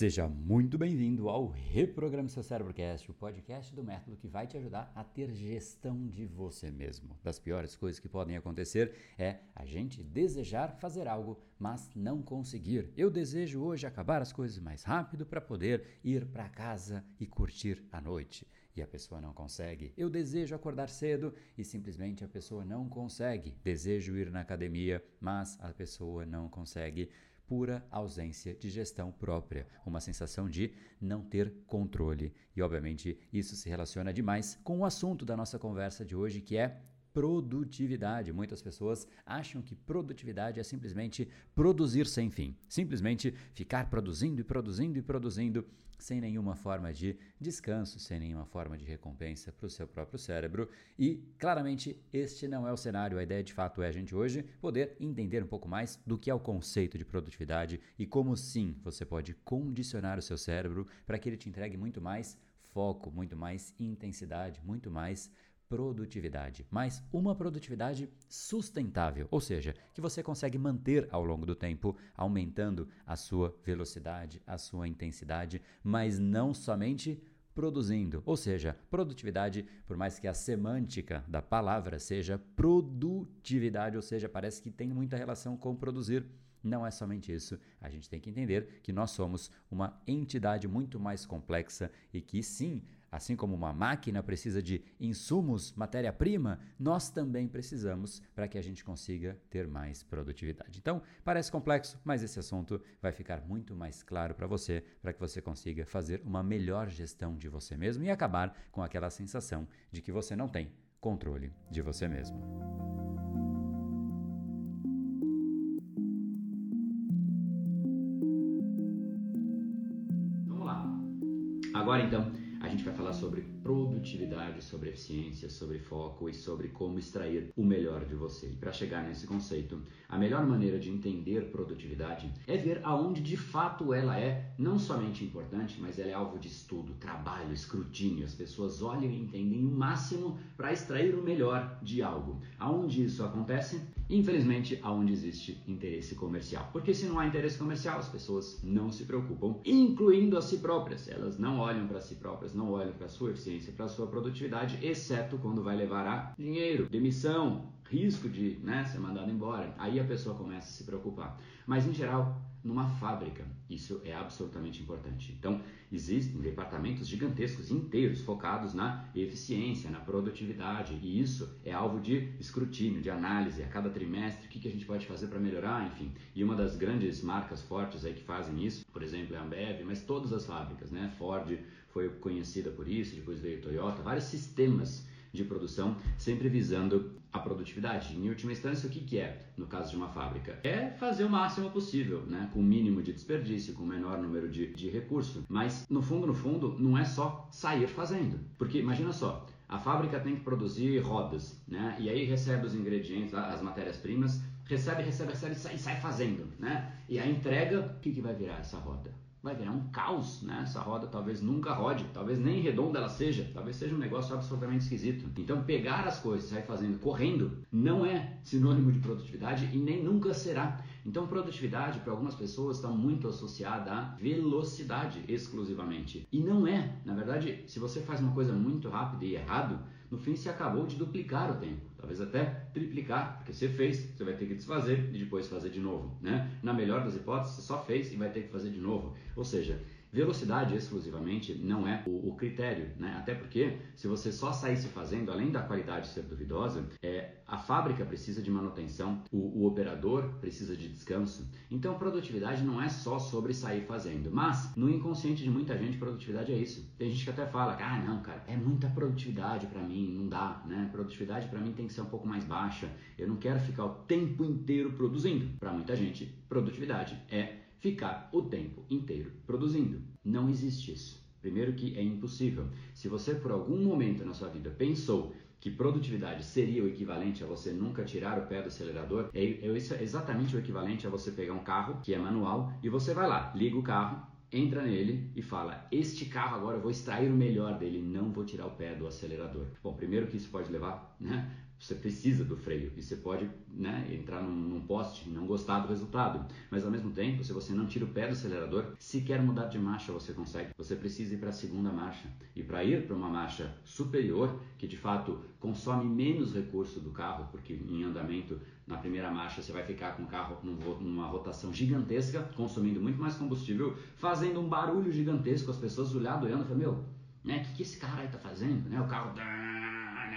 Seja muito bem-vindo ao Reprograme Seu Cérebrocast, o podcast do método que vai te ajudar a ter gestão de você mesmo. Das piores coisas que podem acontecer é a gente desejar fazer algo, mas não conseguir. Eu desejo hoje acabar as coisas mais rápido para poder ir para casa e curtir a noite. E a pessoa não consegue. Eu desejo acordar cedo e simplesmente a pessoa não consegue. Desejo ir na academia, mas a pessoa não consegue pura ausência de gestão própria, uma sensação de não ter controle. E obviamente isso se relaciona demais com o assunto da nossa conversa de hoje, que é produtividade. Muitas pessoas acham que produtividade é simplesmente produzir sem fim, simplesmente ficar produzindo e produzindo e produzindo sem nenhuma forma de descanso, sem nenhuma forma de recompensa para o seu próprio cérebro. E claramente este não é o cenário. A ideia de fato é a gente hoje poder entender um pouco mais do que é o conceito de produtividade e como sim você pode condicionar o seu cérebro para que ele te entregue muito mais foco, muito mais intensidade, muito mais produtividade, mas uma produtividade sustentável, ou seja, que você consegue manter ao longo do tempo, aumentando a sua velocidade, a sua intensidade, mas não somente produzindo, ou seja, produtividade, por mais que a semântica da palavra seja produtividade, ou seja, parece que tem muita relação com produzir. Não é somente isso. A gente tem que entender que nós somos uma entidade muito mais complexa e que sim, assim como uma máquina precisa de insumos, matéria-prima, nós também precisamos para que a gente consiga ter mais produtividade. Então, parece complexo, mas esse assunto vai ficar muito mais claro para você, para que você consiga fazer uma melhor gestão de você mesmo e acabar com aquela sensação de que você não tem controle de você mesmo. Agora então, a gente vai falar sobre produtividade, sobre eficiência, sobre foco e sobre como extrair o melhor de você. Para chegar nesse conceito, a melhor maneira de entender produtividade é ver aonde de fato ela é não somente importante, mas ela é alvo de estudo, trabalho, escrutínio. As pessoas olham e entendem o máximo para extrair o melhor de algo. Aonde isso acontece? Infelizmente, aonde existe interesse comercial. Porque se não há interesse comercial, as pessoas não se preocupam, incluindo a si próprias. Elas não olham para si próprias, não olham para a sua eficiência, para a sua produtividade, exceto quando vai levar a dinheiro, demissão, risco de né, ser mandado embora. Aí a pessoa começa a se preocupar. Mas em geral, numa fábrica, isso é absolutamente importante. Então, existem departamentos gigantescos inteiros focados na eficiência, na produtividade, e isso é alvo de escrutínio, de análise a cada trimestre, o que, que a gente pode fazer para melhorar, enfim. E uma das grandes marcas fortes aí que fazem isso, por exemplo, é a Ambev, mas todas as fábricas, né? Ford foi conhecida por isso, depois veio Toyota, vários sistemas de produção, sempre visando a produtividade. Em última instância, o que, que é, no caso de uma fábrica? É fazer o máximo possível, né? com o mínimo de desperdício, com o menor número de, de recurso. Mas, no fundo, no fundo, não é só sair fazendo. Porque, imagina só, a fábrica tem que produzir rodas, né? e aí recebe os ingredientes, as matérias-primas, recebe, recebe, recebe e sai, sai fazendo. Né? E a entrega, o que, que vai virar essa roda? Vai virar um caos, né? Essa roda talvez nunca rode, talvez nem redonda ela seja, talvez seja um negócio absolutamente esquisito. Então, pegar as coisas e sair fazendo correndo não é sinônimo de produtividade e nem nunca será. Então, produtividade para algumas pessoas está muito associada à velocidade exclusivamente. E não é. Na verdade, se você faz uma coisa muito rápida e errado, no fim você acabou de duplicar o tempo, talvez até triplicar, porque você fez, você vai ter que desfazer e depois fazer de novo. Né? Na melhor das hipóteses, você só fez e vai ter que fazer de novo. Ou seja, Velocidade exclusivamente não é o, o, critério, né? até porque se você só saísse fazendo, além da qualidade ser duvidosa, é, a fábrica precisa de manutenção, o, o operador precisa de descanso. Então, produtividade não é só sobre sair fazendo, mas no inconsciente de muita gente, produtividade é isso. Tem gente que até fala, ah, não, cara, é muita produtividade para mim, não dá, né? Produtividade para mim tem que ser um pouco mais baixa. Eu não quero ficar o tempo inteiro produzindo. Para muita gente, produtividade é ficar o tempo inteiro produzindo. Não existe isso. Primeiro que é impossível. Se você por algum momento na sua vida pensou que produtividade seria o equivalente a você nunca tirar o pé do acelerador, é, é isso é exatamente o equivalente a você pegar um carro que é manual e você vai lá, liga o carro, entra nele e fala: Este carro agora eu vou extrair o melhor dele, não vou tirar o pé do acelerador. Bom, primeiro que isso pode levar né, você precisa do freio e você pode né, entrar num, num poste e não gostar do resultado. Mas ao mesmo tempo, se você não tira o pé do acelerador, se quer mudar de marcha, você consegue. Você precisa ir para a segunda marcha. E para ir para uma marcha superior, que de fato consome menos recurso do carro, porque em andamento, na primeira marcha, você vai ficar com o carro numa rotação gigantesca, consumindo muito mais combustível, fazendo um barulho gigantesco, as pessoas olhando, olhando, falando, meu, né, o que, que esse cara aí tá fazendo? Né, o carro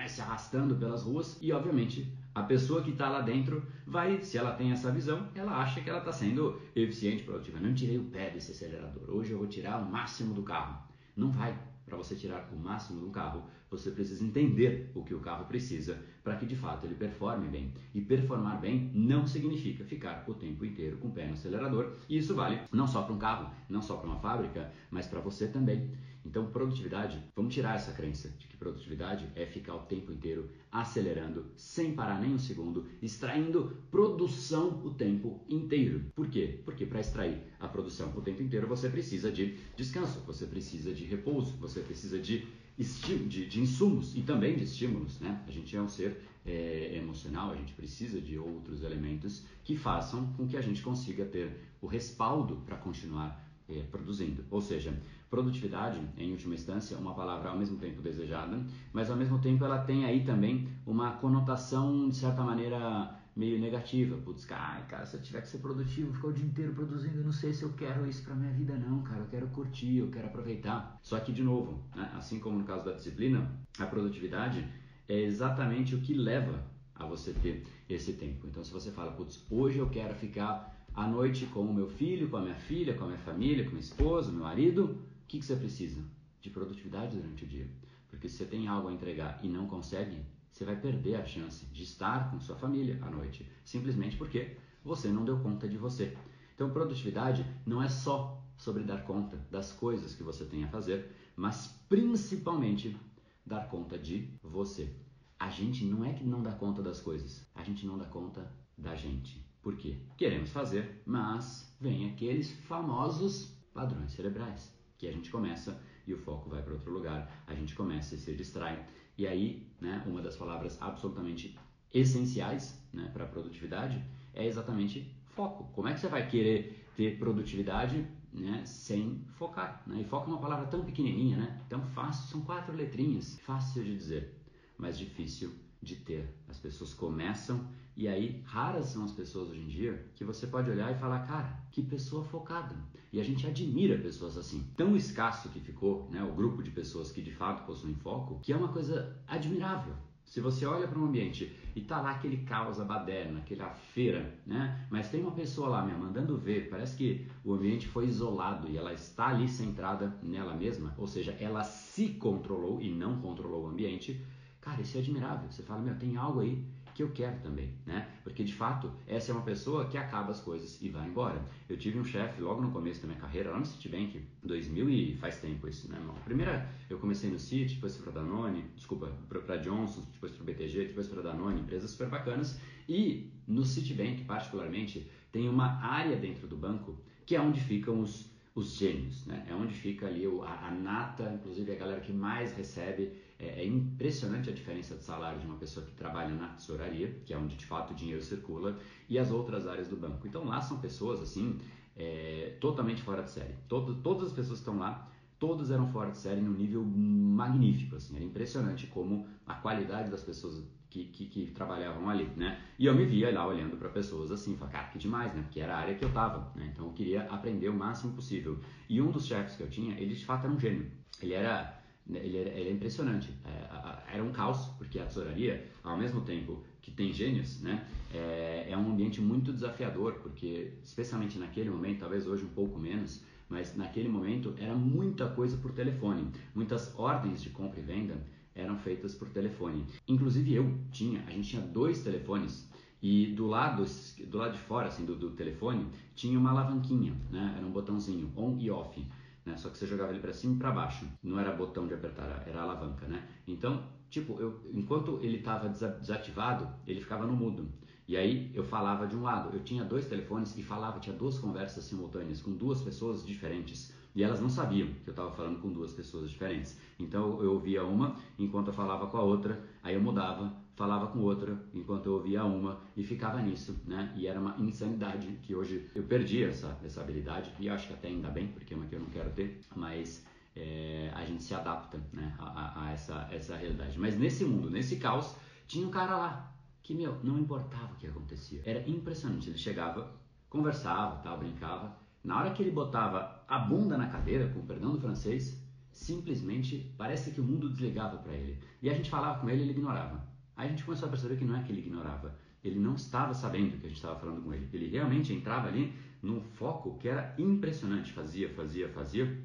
né, se arrastando pelas ruas e, obviamente, a pessoa que está lá dentro vai, se ela tem essa visão, ela acha que ela está sendo eficiente, produtiva. Não tirei o pé desse acelerador, hoje eu vou tirar o máximo do carro. Não vai. Para você tirar o máximo do carro, você precisa entender o que o carro precisa para que de fato ele performe bem. E performar bem não significa ficar o tempo inteiro com o pé no acelerador. E isso vale não só para um carro, não só para uma fábrica, mas para você também. Então, produtividade, vamos tirar essa crença de que produtividade é ficar o tempo inteiro acelerando, sem parar nem um segundo, extraindo produção o tempo inteiro. Por quê? Porque para extrair a produção o tempo inteiro você precisa de descanso, você precisa de repouso, você precisa de, de, de insumos e também de estímulos. Né? A gente é um ser é, emocional, a gente precisa de outros elementos que façam com que a gente consiga ter o respaldo para continuar é, produzindo. Ou seja, produtividade, em última instância, uma palavra ao mesmo tempo desejada, mas ao mesmo tempo ela tem aí também uma conotação, de certa maneira, meio negativa. Putz, ai, cara, se eu tiver que ser produtivo, ficar o dia inteiro produzindo, eu não sei se eu quero isso pra minha vida, não, cara. Eu quero curtir, eu quero aproveitar. Só que, de novo, né, assim como no caso da disciplina, a produtividade é exatamente o que leva a você ter esse tempo. Então, se você fala, putz, hoje eu quero ficar à noite com o meu filho, com a minha filha, com a minha família, com meu esposo, meu marido, que, que você precisa? De produtividade durante o dia. Porque se você tem algo a entregar e não consegue, você vai perder a chance de estar com sua família à noite, simplesmente porque você não deu conta de você. Então, produtividade não é só sobre dar conta das coisas que você tem a fazer, mas principalmente dar conta de você. A gente não é que não dá conta das coisas, a gente não dá conta da gente. Por quê? Queremos fazer, mas vem aqueles famosos padrões cerebrais que a gente começa e o foco vai para outro lugar, a gente começa e se distrai. E aí, né, uma das palavras absolutamente essenciais né, para a produtividade é exatamente foco. Como é que você vai querer ter produtividade né, sem focar? Né? E foco é uma palavra tão pequenininha, né? tão fácil, são quatro letrinhas, fácil de dizer, mas difícil de ter. As pessoas começam e aí raras são as pessoas hoje em dia que você pode olhar e falar, cara, que pessoa focada. E a gente admira pessoas assim. Tão escasso que ficou, né, o grupo de pessoas que de fato possuem foco, que é uma coisa admirável. Se você olha para um ambiente e tá lá aquele caos, a baderna, aquela feira, né? Mas tem uma pessoa lá me mandando ver, parece que o ambiente foi isolado e ela está ali centrada nela mesma, ou seja, ela se controlou e não controlou o ambiente. Cara, isso é admirável. Você fala, meu, tem algo aí que eu quero também, né? Porque de fato, essa é uma pessoa que acaba as coisas e vai embora. Eu tive um chefe logo no começo da minha carreira, lá no Citibank, 2000 e faz tempo isso, né, irmão? Primeira, eu comecei no Citi, depois para Danone, desculpa, para Johnson, depois para BTG, depois para Danone, empresas super bacanas. E no Citibank, particularmente, tem uma área dentro do banco que é onde ficam os os gênios, né? É onde fica ali a, a nata, inclusive a galera que mais recebe é, é, impressionante a diferença de salário de uma pessoa que trabalha na tesouraria, que é onde de fato o dinheiro circula, e as outras áreas do banco. Então lá são pessoas assim, é, totalmente fora de série. Todo, todas as pessoas que estão lá, todas eram fora de série num nível magnífico. Assim, era impressionante como a qualidade das pessoas que, que, que, trabalhavam ali, né? E eu me via lá olhando para pessoas assim, falei, cara, que demais, né? Porque era a área que eu tava, né? Então eu queria aprender o máximo possível. E um dos chefes que eu tinha, ele de fato era um gênio. Ele era ele é, ele é impressionante. É, era um caos, porque a tesouraria, ao mesmo tempo que tem gênios, né, é, é, um ambiente muito desafiador, porque, especialmente naquele momento, talvez hoje um pouco menos, mas naquele momento era muita coisa por telefone. Muitas ordens de compra e venda eram feitas por telefone. Inclusive eu tinha, a gente tinha dois telefones e do lado, do lado de fora assim, do, do telefone tinha uma alavanquinha, né, era um botãozinho on e off né? Só que você jogava ele para cima e para baixo. Não era botão de apertar, era alavanca, né? Então, tipo, eu, enquanto ele estava desativado, ele ficava no mudo. E aí eu falava de um lado, eu tinha dois telefones e falava, tinha duas conversas simultâneas com duas pessoas diferentes. E elas não sabiam que eu estava falando com duas pessoas diferentes. Então eu ouvia uma enquanto eu falava com a outra, aí eu mudava, falava com outra enquanto eu ouvia uma e ficava nisso, né? E era uma insanidade que hoje eu perdi essa, essa habilidade e acho que até ainda bem, porque é uma que eu não quero ter, mas é, a gente se adapta né, a, a, essa, essa realidade. Mas nesse mundo, nesse caos, tinha um cara lá que, meu, não importava o que acontecia. Era impressionante. Ele chegava, conversava, tal, brincava. Na hora que ele botava a bunda na cadeira, com perdão do francês, simplesmente parece que o mundo desligava para ele. E a gente falava com ele, ele ignorava. Aí a gente começou a perceber que não é que ele ignorava, ele não estava sabendo que a gente estava falando com ele. Ele realmente entrava ali num foco que era impressionante. Fazia, fazia, fazia.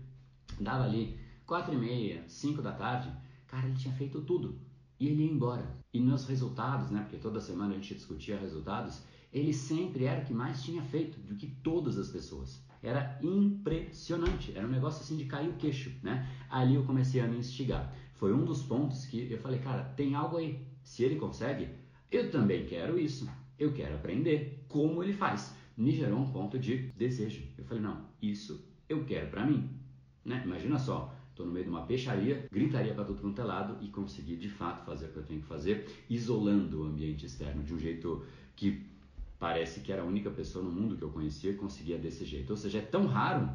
Dava ali quatro e meia, cinco da tarde. Cara, ele tinha feito tudo e ele ia embora. E nos resultados, né, porque toda semana a gente discutia resultados, ele sempre era o que mais tinha feito do que todas as pessoas. Era impressionante, era um negócio assim de cair o queixo, né? Ali eu comecei a me instigar. Foi um dos pontos que eu falei, cara, tem algo aí. Se ele consegue, eu também quero isso. Eu quero aprender como ele faz. Me gerou um ponto de desejo. Eu falei, não, isso eu quero para mim. Né? Imagina só, Estou no meio de uma peixaria, gritaria para tudo quanto é lado e consegui de fato fazer o que eu tenho que fazer, isolando o ambiente externo de um jeito que parece que era a única pessoa no mundo que eu conhecia que conseguia desse jeito. Ou seja, é tão raro,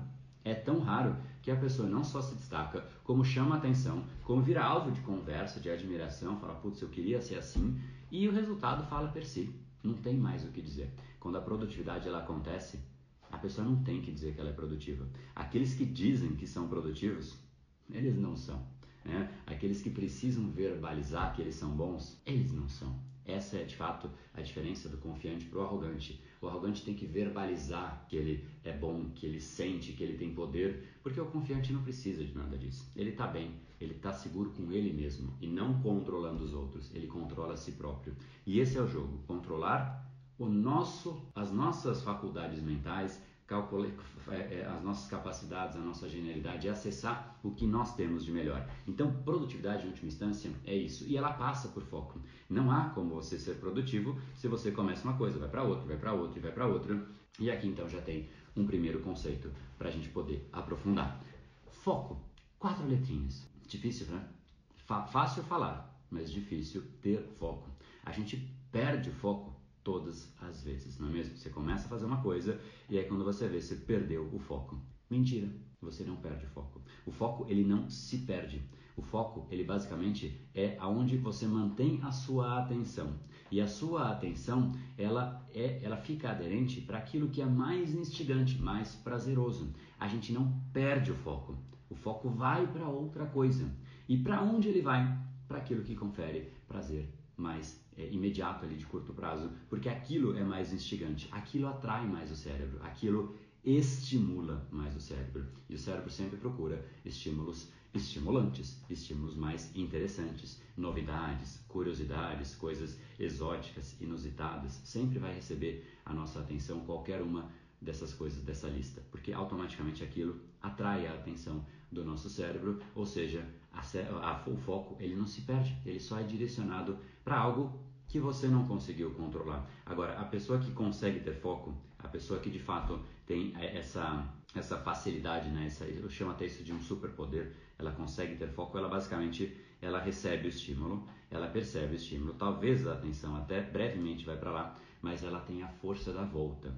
é tão raro que a pessoa não só se destaca, como chama atenção, como vira alvo de conversa, de admiração, fala, putz, eu queria ser assim, e o resultado fala per si. Não tem mais o que dizer. Quando a produtividade ela acontece, a pessoa não tem que dizer que ela é produtiva. Aqueles que dizem que são produtivos, eles não são. Né? Aqueles que precisam verbalizar que eles são bons, eles não são. Essa é de fato a diferença do confiante para o arrogante. O arrogante tem que verbalizar que ele é bom, que ele sente, que ele tem poder, porque o confiante não precisa de nada disso. Ele está bem, ele está seguro com ele mesmo e não controlando os outros. Ele controla a si próprio. E esse é o jogo: controlar o nosso, as nossas faculdades mentais, calcular é, é, as nossas capacidades, a nossa genialidade, é acessar o que nós temos de melhor. Então, produtividade, em última instância, é isso. E ela passa por foco. Não há como você ser produtivo se você começa uma coisa, vai para outra, vai para outra e vai para outra. E aqui então já tem um primeiro conceito para a gente poder aprofundar. Foco. Quatro letrinhas. Difícil, né? fácil falar, mas difícil ter foco. A gente perde o foco todas as vezes, não é mesmo? Você começa a fazer uma coisa e aí quando você vê, você perdeu o foco. Mentira, você não perde o foco. O foco, ele não se perde. O foco, ele basicamente é aonde você mantém a sua atenção. E a sua atenção, ela é, ela fica aderente para aquilo que é mais instigante, mais prazeroso. A gente não perde o foco. O foco vai para outra coisa. E para onde ele vai? Para aquilo que confere prazer mais é, imediato ali de curto prazo, porque aquilo é mais instigante, aquilo atrai mais o cérebro, aquilo estimula mais o cérebro. E o cérebro sempre procura estímulos estimulantes, estímulos mais interessantes, novidades, curiosidades, coisas exóticas, inusitadas. Sempre vai receber a nossa atenção qualquer uma dessas coisas dessa lista, porque automaticamente aquilo atrai a atenção do nosso cérebro, ou seja, a, a, o foco ele não se perde, ele só é direcionado para algo que você não conseguiu controlar. Agora, a pessoa que consegue ter foco, a pessoa que de fato tem é, essa essa facilidade, né? Essa, eu chamo até isso de um superpoder. Ela consegue ter foco, ela basicamente ela recebe o estímulo, ela percebe o estímulo, talvez a atenção até brevemente vai para lá, mas ela tem a força da volta.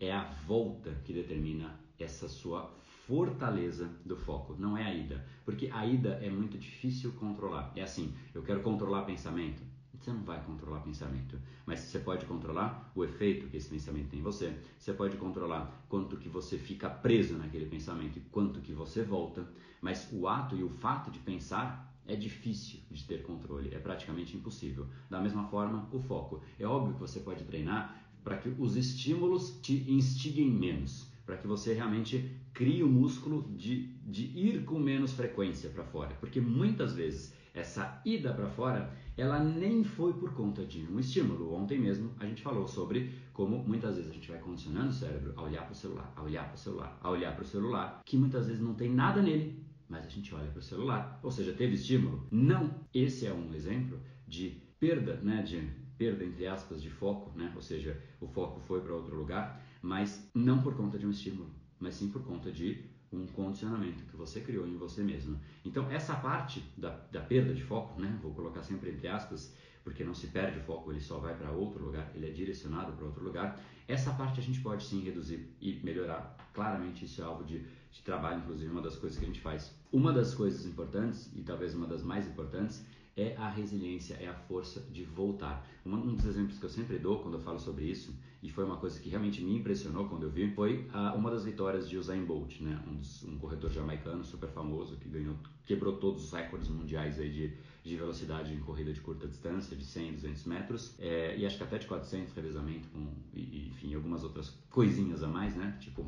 É a volta que determina essa sua fortaleza do foco, não é a ida. Porque a ida é muito difícil controlar. É assim, eu quero controlar pensamento. Você não vai controlar pensamento, mas você pode controlar o efeito que esse pensamento tem em você. Você pode controlar quanto que você fica preso naquele pensamento e quanto que você volta. Mas o ato e o fato de pensar é difícil de ter controle, é praticamente impossível. Da mesma forma, o foco. É óbvio que você pode treinar para que os estímulos te instiguem menos, para que você realmente crie o músculo de, de ir com menos frequência para fora, porque muitas vezes essa ida para fora ela nem foi por conta de um estímulo. Ontem mesmo a gente falou sobre como muitas vezes a gente vai condicionando o cérebro a olhar para o celular, a olhar para o celular, a olhar para o celular, que muitas vezes não tem nada nele, mas a gente olha para o celular. Ou seja, teve estímulo? Não. Esse é um exemplo de perda, né, de perda, entre aspas, de foco, né? ou seja, o foco foi para outro lugar, mas não por conta de um estímulo, mas sim por conta de um condicionamento que você criou em você mesmo. Então, essa parte da, da perda de foco, né? vou colocar sempre entre aspas, porque não se perde o foco, ele só vai para outro lugar, ele é direcionado para outro lugar. Essa parte a gente pode sim reduzir e melhorar. Claramente isso é alvo de, de trabalho, inclusive uma das coisas que a gente faz. Uma das coisas importantes, e talvez uma das mais importantes, é a resiliência, é a força de voltar. Um dos exemplos que eu sempre dou quando eu falo sobre isso, e foi uma coisa que realmente me impressionou quando eu vi, foi a, uma das vitórias de Usain Bolt, né? um, dos, um corredor jamaicano super famoso que ganhou, quebrou todos os recordes mundiais aí de, de velocidade em corrida de curta distância, de 100, 200 metros, é, e acho que até de 400 revezamento, com, e, enfim, algumas outras coisinhas a mais, né? tipo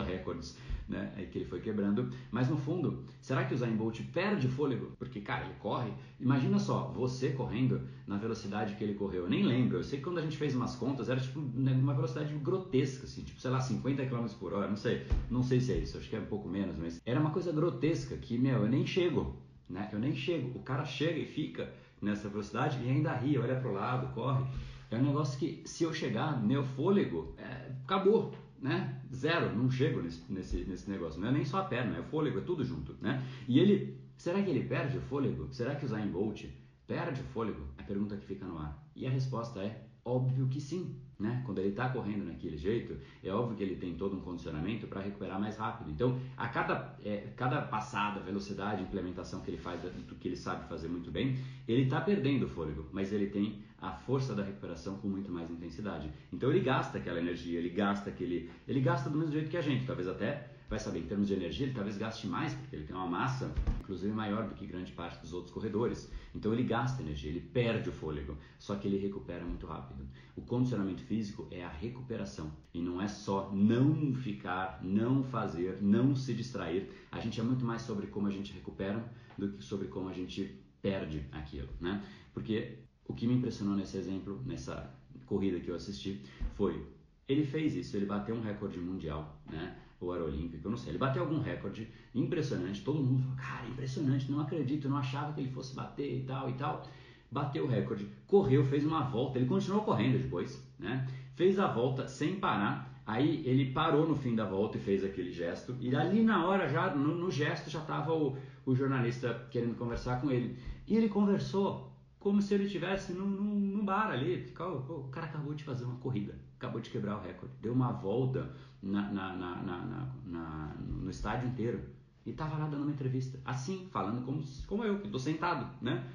uns recordes né, que ele foi quebrando. Mas no fundo, será que o Zayn Bolt perde fôlego? Porque, cara, ele corre. Imagina só, você correndo na velocidade que ele correu. Eu nem lembro. Eu sei que quando a gente fez umas contas, era tipo né, uma velocidade grotesca, assim, tipo, sei lá, 50 km por hora. Não sei, não sei se é isso, acho que é um pouco menos, mas era uma coisa grotesca que, meu, eu nem chego. Né? Eu nem chego. O cara chega e fica nessa velocidade e ainda ri, olha pro lado, corre. É um negócio que, se eu chegar, meu fôlego, é, acabou né? Zero, não chego nesse, nesse, nesse negócio. Não é nem só a perna, é o fôlego, é tudo junto, né? E ele, será que ele perde o fôlego? Será que o Zayn Bolt perde o fôlego? É a pergunta que fica no ar. E a resposta é óbvio que sim. Né? Quando ele está correndo naquele jeito, é óbvio que ele tem todo um condicionamento para recuperar mais rápido. Então, a cada, é, cada passada, velocidade, implementação que ele faz do que ele sabe fazer muito bem, ele está perdendo o fôlego, mas ele tem a força da recuperação com muito mais intensidade. Então, ele gasta aquela energia, ele gasta aquele, ele gasta do mesmo jeito que a gente, talvez até vai saber, em termos de energia, ele talvez gaste mais, porque ele tem uma massa, inclusive, maior do que grande parte dos outros corredores. Então ele gasta energia, ele perde o fôlego, só que ele recupera muito rápido. O condicionamento físico é a recuperação e não é só não ficar, não fazer, não se distrair. A gente é muito mais sobre como a gente recupera do que sobre como a gente perde aquilo, né? Porque o que me impressionou nesse exemplo, nessa corrida que eu assisti, foi ele fez isso, ele bateu um recorde mundial, né? ou era olímpico, eu não sei. Ele bateu algum recorde impressionante, todo mundo falou, cara, impressionante, não acredito, não achava que ele fosse bater e tal e tal. Bateu o recorde, correu, fez uma volta, ele continuou correndo depois, né? Fez a volta sem parar, aí ele parou no fim da volta e fez aquele gesto, e ali na hora, já no, no gesto, já estava o, o jornalista querendo conversar com ele. E ele conversou como se ele estivesse num, num, num, bar ali. O cara acabou de fazer uma corrida, acabou de quebrar o recorde, deu uma volta na, na, na, no estádio inteiro e estava lá dando uma entrevista, assim, falando como, como eu, que estou sentado, né?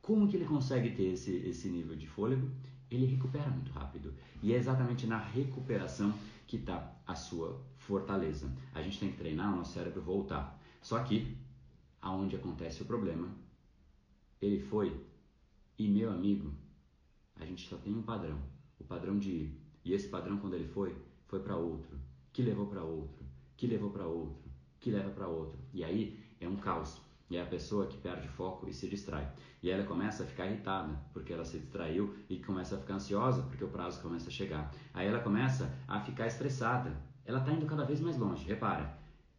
Como que ele consegue ter esse, esse nível de fôlego? Ele recupera muito rápido. E é exatamente na recuperação que está a sua fortaleza. A gente tem que treinar o nosso cérebro voltar. Só que, aonde acontece o problema, ele foi e meu amigo, a gente só tem um padrão, o padrão de ir. E esse padrão quando ele foi, foi para outro, que levou para outro, que levou para outro, que leva para outro. E aí é um caos. E é a pessoa que perde foco e se distrai. E ela começa a ficar irritada porque ela se distraiu e começa a ficar ansiosa porque o prazo começa a chegar. Aí ela começa a ficar estressada. Ela está indo cada vez mais longe. Repara,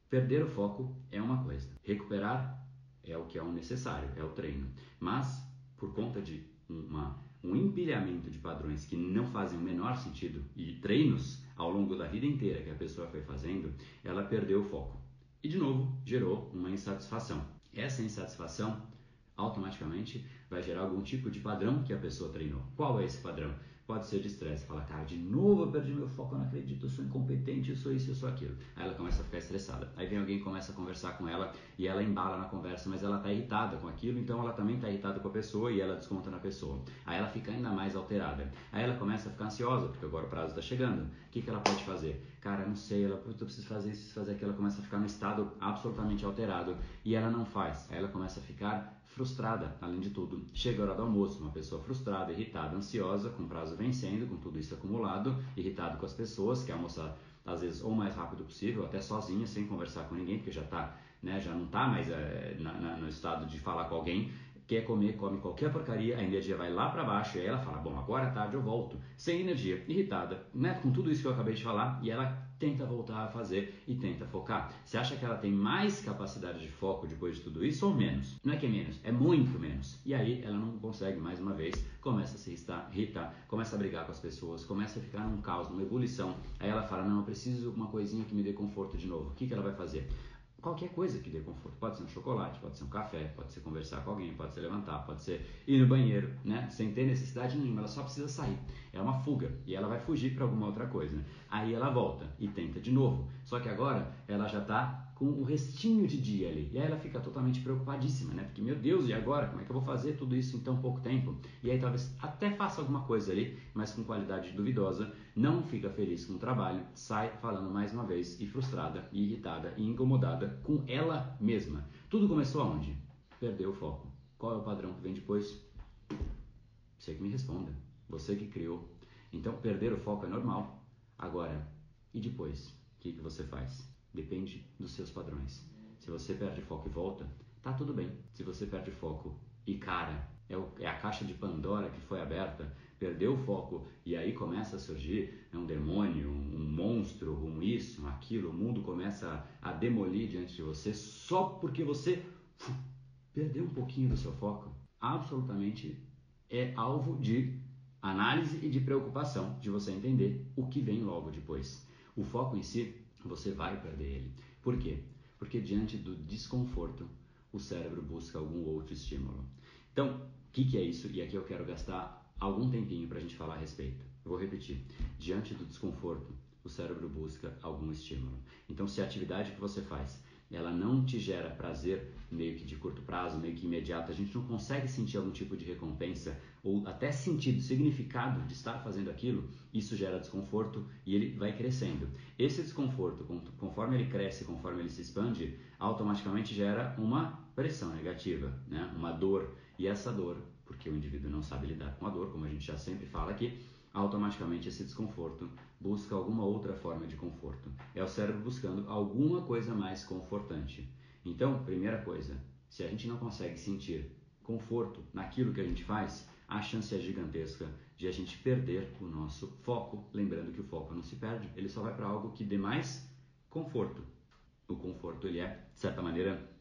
perder o foco é uma coisa, recuperar é o que é o necessário, é o treino. Mas por conta de uma, um empilhamento de padrões que não fazem o menor sentido e treinos ao longo da vida inteira que a pessoa foi fazendo, ela perdeu o foco. E de novo, gerou uma insatisfação. Essa insatisfação automaticamente vai gerar algum tipo de padrão que a pessoa treinou. Qual é esse padrão? Pode ser de estresse. Fala, cara, de novo eu perdi meu foco, eu não acredito, eu sou incompetente, eu sou isso, eu sou aquilo. Aí ela começa a ficar estressada. Aí vem alguém começa a conversar com ela e ela embala na conversa, mas ela tá irritada com aquilo, então ela também tá irritada com a pessoa e ela desconta na pessoa. Aí ela fica ainda mais alterada. Aí ela começa a ficar ansiosa, porque agora o prazo está chegando. O que, que ela pode fazer? Cara, não sei, ela, eu preciso fazer isso, preciso fazer aquilo. Ela começa a ficar num estado absolutamente alterado e ela não faz. Aí ela começa a ficar frustrada, além de tudo. Chega a hora do almoço, uma pessoa frustrada, irritada, ansiosa, com prazo vencendo, com tudo isso acumulado, irritado com as pessoas, quer almoçar às vezes ou o mais rápido possível, até sozinha, sem conversar com ninguém, porque já tá, né, já não está mais é, na, na, no estado de falar com alguém, quer comer, come qualquer porcaria, a energia vai lá para baixo e aí ela fala, bom, agora à tarde eu volto, sem energia, irritada, né, com tudo isso que eu acabei de falar, e ela tenta voltar a fazer e tenta focar. Você acha que ela tem mais capacidade de foco depois de tudo isso ou menos? Não é que é menos, é muito menos. E aí ela não consegue mais uma vez, começa a se irritar, começa a brigar com as pessoas, começa a ficar num caos, numa ebulição. Aí ela fala: Não, eu preciso de uma coisinha que me dê conforto de novo. O que, que ela vai fazer? Qualquer coisa que dê conforto. Pode ser um chocolate, pode ser um café, pode ser conversar com alguém, pode ser levantar, pode ser ir no banheiro, né? Sem ter necessidade nenhuma, ela só precisa sair. É uma fuga e ela vai fugir para alguma outra coisa. Né? Aí ela volta e tenta de novo. Só que agora ela já está com o restinho de dia ali. E aí ela fica totalmente preocupadíssima, né? Porque, meu Deus, e agora? Como é que eu vou fazer tudo isso em tão pouco tempo? E aí talvez até faça alguma coisa ali, mas com qualidade duvidosa, não fica feliz com o trabalho, sai falando mais uma vez e frustrada, e irritada e incomodada com ela mesma. Tudo começou aonde? Perdeu o foco. Qual é o padrão que vem depois? Você que me responda. Você que criou. Então, perder o foco é normal. Agora, e depois? O que, que você faz? Depende dos seus padrões. Se você perde foco e volta, tá tudo bem. Se você perde foco e cara, é, o, é a caixa de Pandora que foi aberta, perdeu o foco e aí começa a surgir é um demônio, um, um monstro, um isso, um aquilo, o mundo começa a, a demolir diante de você só porque você perdeu um pouquinho do seu foco. Absolutamente é alvo de análise e de preocupação de você entender o que vem logo depois. O foco em si você vai perder ele. Por quê? Porque diante do desconforto, o cérebro busca algum outro estímulo. Então, o que, que é isso? E aqui eu quero gastar algum tempinho para a gente falar a respeito. Eu vou repetir. Diante do desconforto, o cérebro busca algum estímulo. Então, se a atividade que você faz ela não te gera prazer meio que de curto prazo, meio que imediato, a gente não consegue sentir algum tipo de recompensa ou até sentido, significado de estar fazendo aquilo, isso gera desconforto e ele vai crescendo. Esse desconforto, conforme ele cresce, conforme ele se expande, automaticamente gera uma pressão negativa, né? uma dor. E essa dor, porque o indivíduo não sabe lidar com a dor, como a gente já sempre fala aqui, automaticamente esse desconforto busca alguma outra forma de conforto. É o cérebro buscando alguma coisa mais confortante. Então, primeira coisa, se a gente não consegue sentir conforto naquilo que a gente faz, a chance é gigantesca de a gente perder o nosso foco. Lembrando que o foco não se perde, ele só vai para algo que dê mais conforto. O conforto ele é, de certa maneira,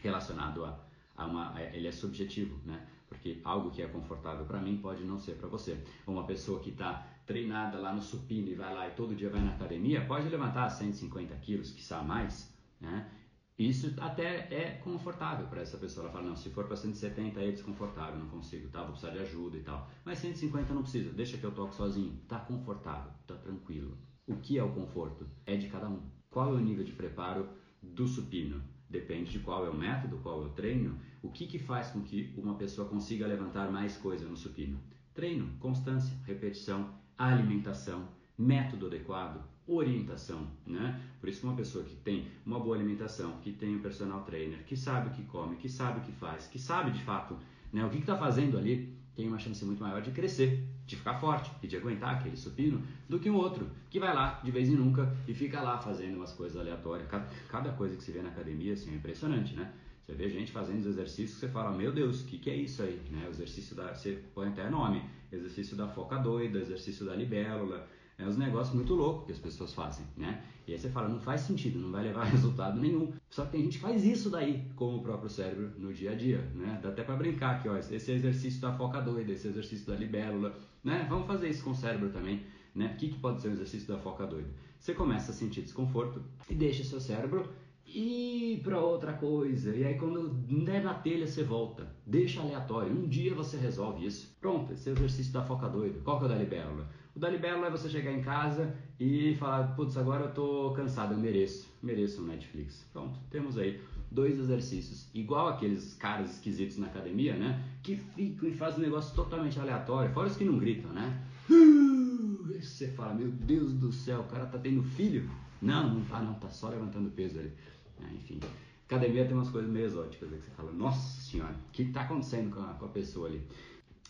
relacionado a, a uma, ele é subjetivo, né? Porque algo que é confortável para mim pode não ser para você. Uma pessoa que está treinada lá no supino e vai lá e todo dia vai na academia, pode levantar 150 quilos, quiçá mais, né? Isso até é confortável para essa pessoa. Ela fala, não, se for para 170 é desconfortável, não consigo, tá? Vou precisar de ajuda e tal. Mas 150 não precisa, deixa que eu toco sozinho. Tá confortável, tá tranquilo. O que é o conforto? É de cada um. Qual é o nível de preparo do supino? Depende de qual é o método, qual é o treino. O que, que faz com que uma pessoa consiga levantar mais coisa no supino? Treino, constância, repetição, alimentação, método adequado, orientação, né? Por isso uma pessoa que tem uma boa alimentação, que tem um personal trainer, que sabe o que come, que sabe o que faz, que sabe de fato né, o que está fazendo ali, tem uma chance muito maior de crescer, de ficar forte e de aguentar aquele supino do que um outro que vai lá de vez em nunca e fica lá fazendo umas coisas aleatórias. Cada, cada coisa que se vê na academia assim, é impressionante, né? Você vê gente fazendo os exercícios que você fala, meu Deus, o que, que é isso aí? Né? O exercício da. Você põe até nome, exercício da foca doida, exercício da libélula. É uns negócios muito loucos que as pessoas fazem, né? E aí você fala, não faz sentido, não vai levar resultado nenhum. Só que tem gente faz isso daí com o próprio cérebro no dia a dia, né? Dá até para brincar aqui, ó, esse exercício da foca doida, esse exercício da libélula, né? Vamos fazer isso com o cérebro também, né? O que, que pode ser o exercício da foca doida? Você começa a sentir desconforto e deixa seu cérebro ir para outra coisa. E aí quando der na telha você volta. Deixa aleatório. Um dia você resolve isso. Pronto, esse é o exercício da foca doida. Qual que é o da? O da é você chegar em casa e falar, putz, agora eu tô cansado, eu mereço. Mereço um Netflix. Pronto, temos aí dois exercícios. Igual aqueles caras esquisitos na academia, né? Que ficam e fazem um negócio totalmente aleatório. Fora os que não gritam, né? Você fala, meu Deus do céu, o cara tá tendo filho? Não, não tá não, tá só levantando peso ali. É, enfim, academia tem umas coisas meio exóticas aí que você fala, nossa senhora, o que está acontecendo com a, com a pessoa ali?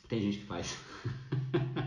Tem gente que faz.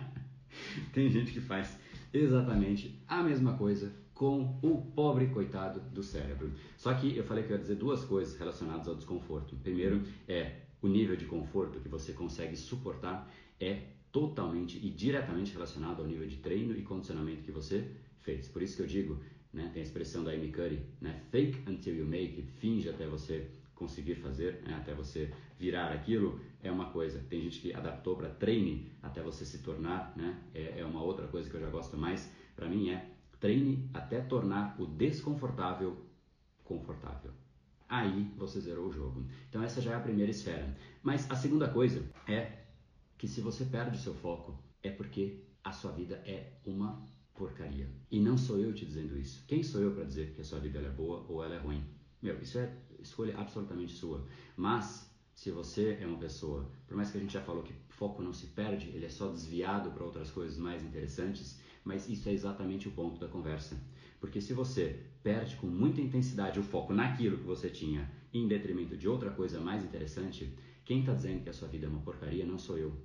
tem gente que faz exatamente a mesma coisa com o pobre coitado do cérebro. Só que eu falei que eu ia dizer duas coisas relacionadas ao desconforto. Primeiro é o nível de conforto que você consegue suportar é totalmente e diretamente relacionado ao nível de treino e condicionamento que você fez. Por isso que eu digo, né? Tem a expressão da Amy Curry, né? Fake until you make it, finge até você conseguir fazer, né? até você virar aquilo, é uma coisa. Tem gente que adaptou para treine até você se tornar, né? É, é uma outra coisa que eu já gosto mais. Para mim é treine até tornar o desconfortável confortável. Aí você zerou o jogo. Então essa já é a primeira esfera. Mas a segunda coisa é que se você perde o seu foco, é porque a sua vida é uma porcaria. E não sou eu te dizendo isso. Quem sou eu para dizer que a sua vida é boa ou ela é ruim? Meu, isso é escolha absolutamente sua. Mas se você é uma pessoa, por mais que a gente já falou que foco não se perde, ele é só desviado para outras coisas mais interessantes, mas isso é exatamente o ponto da conversa. Porque se você perde com muita intensidade o foco naquilo que você tinha em detrimento de outra coisa mais interessante, quem está dizendo que a sua vida é uma porcaria não sou eu,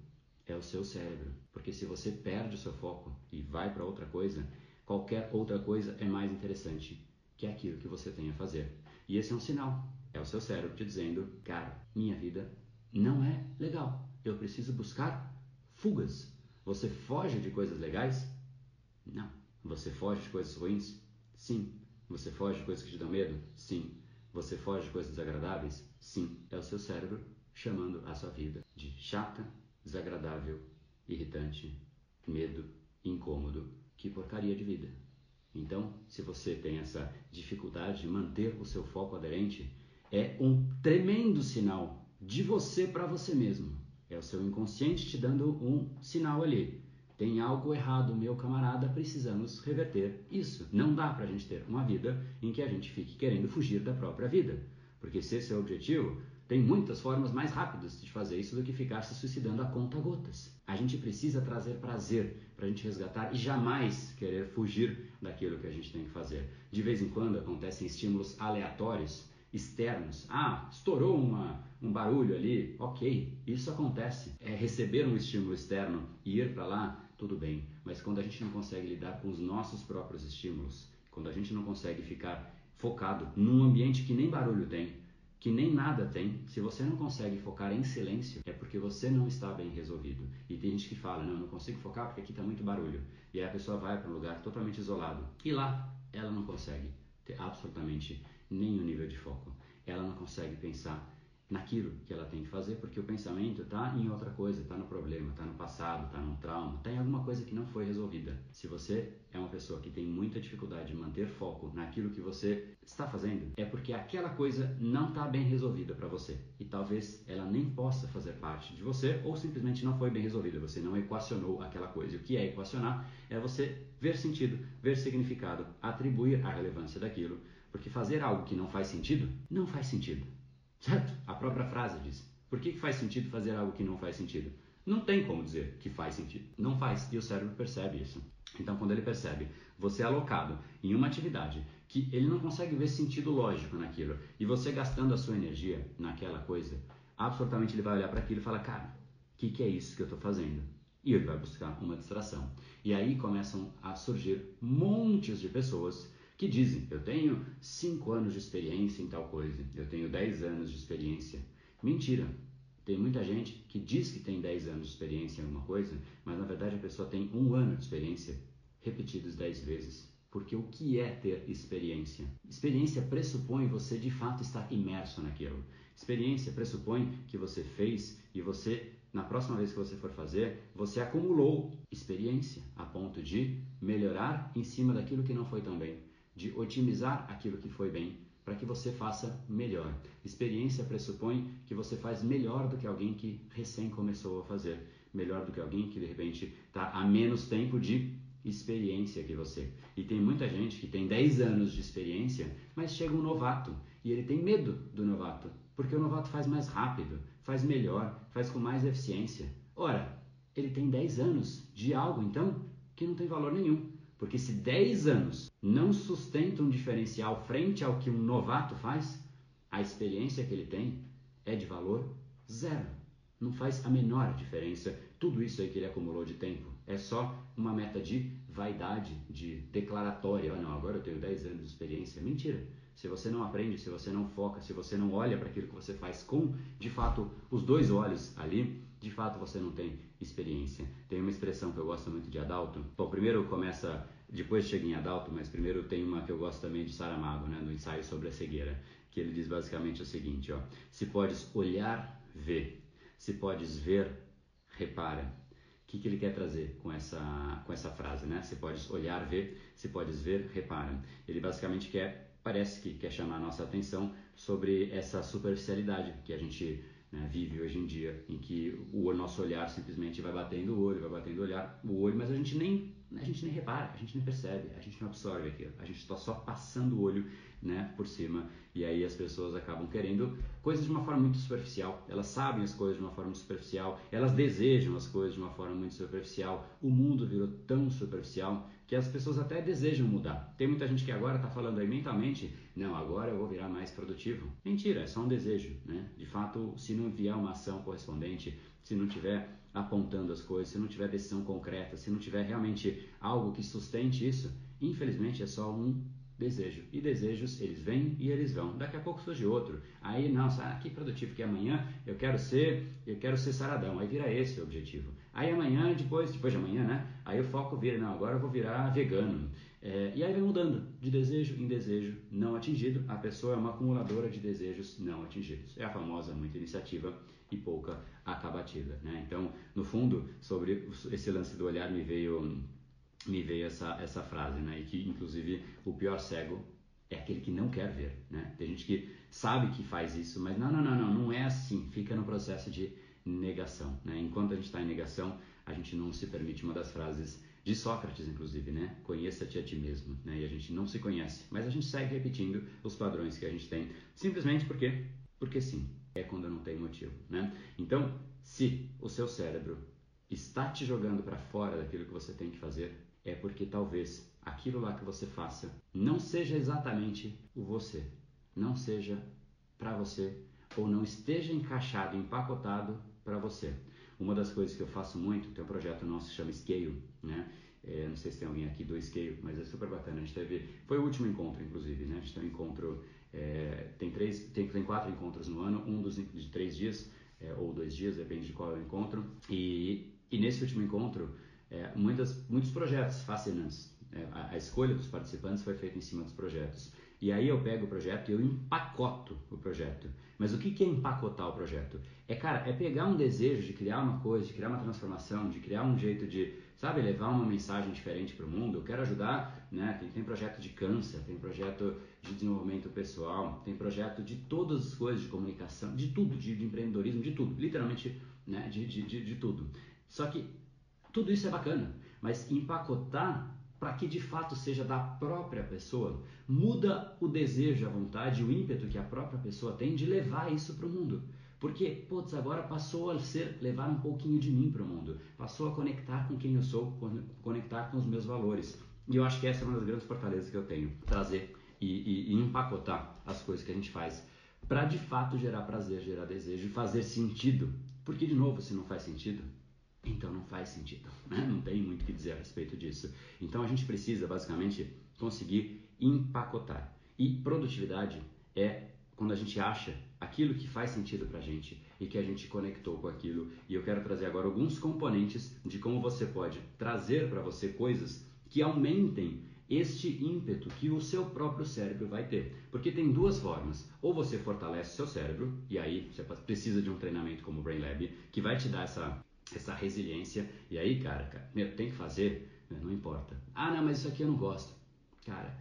é o seu cérebro. Porque se você perde o seu foco e vai para outra coisa, qualquer outra coisa é mais interessante que aquilo que você tem a fazer. E esse é um sinal. É o seu cérebro te dizendo, cara, minha vida não é legal. Eu preciso buscar fugas. Você foge de coisas legais? Não. Você foge de coisas ruins? Sim. Você foge de coisas que te dão medo? Sim. Você foge de coisas desagradáveis? Sim. É o seu cérebro chamando a sua vida de chata, desagradável, irritante, medo, incômodo. Que porcaria de vida. Então, se você tem essa dificuldade de manter o seu foco aderente, é um tremendo sinal de você para você mesmo. É o seu inconsciente te dando um sinal ali. Tem algo errado, meu camarada, precisamos reverter isso. Não dá para a gente ter uma vida em que a gente fique querendo fugir da própria vida. Porque se esse é o objetivo, tem muitas formas mais rápidas de fazer isso do que ficar se suicidando a conta gotas. A gente precisa trazer prazer para a gente resgatar e jamais querer fugir daquilo que a gente tem que fazer. De vez em quando acontecem estímulos aleatórios, externos. Ah, estourou uma, um barulho ali, ok, isso acontece. É receber um estímulo externo e ir para lá, tudo bem. Mas quando a gente não consegue lidar com os nossos próprios estímulos, quando a gente não consegue ficar focado num ambiente que nem barulho tem, que nem nada tem, se você não consegue focar em silêncio, é porque você não está bem resolvido. E tem gente que fala, não, eu não consigo focar porque aqui está muito barulho. E aí a pessoa vai para um lugar totalmente isolado. E lá ela não consegue ter absolutamente nenhum nível de foco. Ela não consegue pensar naquilo que ela tem que fazer, porque o pensamento está em outra coisa, está no problema, está no passado, está num trauma, está em alguma coisa que não foi resolvida. Se você é uma pessoa que tem muita dificuldade de manter foco naquilo que você está fazendo, é porque aquela coisa não está bem resolvida para você e talvez ela nem possa fazer parte de você ou simplesmente não foi bem resolvida, você não equacionou aquela coisa. E o que é equacionar é você ver sentido, ver significado, atribuir a relevância daquilo, porque fazer algo que não faz sentido não faz sentido. A própria frase diz. Por que, que faz sentido fazer algo que não faz sentido? Não tem como dizer que faz sentido. Não faz. E o cérebro percebe isso. Então, quando ele percebe você é alocado em uma atividade que ele não consegue ver sentido lógico naquilo e você gastando a sua energia naquela coisa, absolutamente ele vai olhar para aquilo e falar: Cara, o que, que é isso que eu estou fazendo? E ele vai buscar uma distração. E aí começam a surgir montes de pessoas que dizem: eu tenho 5 anos de experiência em tal coisa, eu tenho 10 anos de experiência. Mentira! Tem muita gente que diz que tem 10 anos de experiência em alguma coisa, mas na verdade a pessoa tem um ano de experiência repetidos 10 vezes. Porque o que é ter experiência? Experiência pressupõe você de fato estar imerso naquilo. Experiência pressupõe que você fez e você, na próxima vez que você for fazer, você acumulou experiência a ponto de melhorar em cima daquilo que não foi tão bem de otimizar aquilo que foi bem para que você faça melhor. Experiência pressupõe que você faz melhor do que alguém que recém começou a fazer, melhor do que alguém que de repente está há menos tempo de experiência que você. E tem muita gente que tem 10 anos de experiência, mas chega um novato e ele tem medo do novato, porque o novato faz mais rápido, faz melhor, faz com mais eficiência. Ora, ele tem 10 anos de algo então que não tem valor nenhum. Porque se 10 anos não sustenta um diferencial frente ao que um novato faz, a experiência que ele tem é de valor zero. Não faz a menor diferença tudo isso aí que ele acumulou de tempo. É só uma meta de vaidade, de declaratória. Oh, não, agora eu tenho 10 anos de experiência. Mentira. Se você não aprende, se você não foca, se você não olha para aquilo que você faz com, de fato, os dois olhos ali, de fato você não tem experiência. Tem uma expressão que eu gosto muito de Adalto. Bom, primeiro começa depois chega em Adalto, mas primeiro tem uma que eu gosto também de Saramago, né, do ensaio sobre a cegueira, que ele diz basicamente o seguinte, ó, se podes olhar, vê, se podes ver, repara. O que, que ele quer trazer com essa, com essa frase, né? Se podes olhar, ver, se podes ver, repara. Ele basicamente quer, parece que quer chamar a nossa atenção sobre essa superficialidade que a gente né, vive hoje em dia, em que o nosso olhar simplesmente vai batendo o olho, vai batendo o olhar, o olho, mas a gente nem a gente nem repara, a gente nem percebe, a gente não absorve aquilo, a gente está só passando o olho né, por cima e aí as pessoas acabam querendo coisas de uma forma muito superficial, elas sabem as coisas de uma forma superficial, elas desejam as coisas de uma forma muito superficial, o mundo virou tão superficial que as pessoas até desejam mudar. Tem muita gente que agora está falando aí mentalmente, não, agora eu vou virar mais produtivo. Mentira, é só um desejo, né? De fato, se não vier uma ação correspondente, se não tiver apontando as coisas, se não tiver decisão concreta, se não tiver realmente algo que sustente isso, infelizmente é só um desejo. E desejos, eles vêm e eles vão. Daqui a pouco surge outro. Aí, nossa, ah, que produtivo que amanhã eu quero ser, eu quero ser saradão. Aí vira esse o objetivo. Aí amanhã, depois, depois de amanhã, né? Aí o foco vira, não, agora eu vou virar vegano. É, e aí vai mudando de desejo em desejo não atingido. A pessoa é uma acumuladora de desejos não atingidos. É a famosa muita iniciativa e pouca acabativa, né? Então, no fundo, sobre esse lance do olhar me veio me veio essa, essa frase, né? E que, inclusive, o pior cego é aquele que não quer ver, né? Tem gente que sabe que faz isso, mas não, não, não, não, não é assim. Fica no processo de negação, né? Enquanto a gente está em negação, a gente não se permite uma das frases de Sócrates, inclusive, né? Conheça-te a ti mesmo, né? E a gente não se conhece, mas a gente segue repetindo os padrões que a gente tem, simplesmente porque, porque sim, é quando não tem motivo, né? Então, se o seu cérebro está te jogando para fora daquilo que você tem que fazer, é porque talvez aquilo lá que você faça não seja exatamente o você, não seja para você ou não esteja encaixado, empacotado para você. Uma das coisas que eu faço muito, tem um projeto nosso que chama Scale, né? É, não sei se tem alguém aqui do Scale, mas é super bacana. A gente teve, foi o último encontro, inclusive, né? A gente tem um encontro, é, tem três, tem, tem quatro encontros no ano, um dos de três dias é, ou dois dias, depende de qual é o encontro. E, e nesse último encontro, é, muitas, muitos projetos fascinantes. É, a, a, escolha dos participantes foi feita em cima dos projetos. E aí eu pego o projeto e eu empacoto o projeto. Mas o que, é empacotar o projeto? É, cara, é pegar um desejo de criar uma coisa, de criar uma transformação, de criar um jeito de, sabe, levar uma mensagem diferente para o mundo. Eu quero ajudar, né? Tem, tem projeto de câncer, tem projeto de desenvolvimento pessoal, tem projeto de todas as coisas, de comunicação, de tudo, de, de empreendedorismo, de tudo, literalmente, né? De, de, de, de tudo. Só que tudo isso é bacana, mas empacotar para que de fato seja da própria pessoa, muda o desejo, a vontade, o ímpeto que a própria pessoa tem de levar isso para o mundo. Porque, putz, agora passou a ser levar um pouquinho de mim para o mundo, passou a conectar com quem eu sou, conectar com os meus valores. E eu acho que essa é uma das grandes fortalezas que eu tenho, trazer e, e, e empacotar as coisas que a gente faz para de fato gerar prazer, gerar desejo e fazer sentido. Porque, de novo, se não faz sentido, então não faz sentido, né? não tem muito o que dizer a respeito disso. Então a gente precisa basicamente conseguir empacotar. E produtividade é quando a gente acha aquilo que faz sentido para a gente e que a gente conectou com aquilo. E eu quero trazer agora alguns componentes de como você pode trazer para você coisas que aumentem este ímpeto que o seu próprio cérebro vai ter. Porque tem duas formas. Ou você fortalece seu cérebro, e aí você precisa de um treinamento como o Brain Lab, que vai te dar essa essa resiliência. E aí, cara, cara meu, tem que fazer, né, não importa. Ah, não, mas isso aqui eu não gosto. Cara,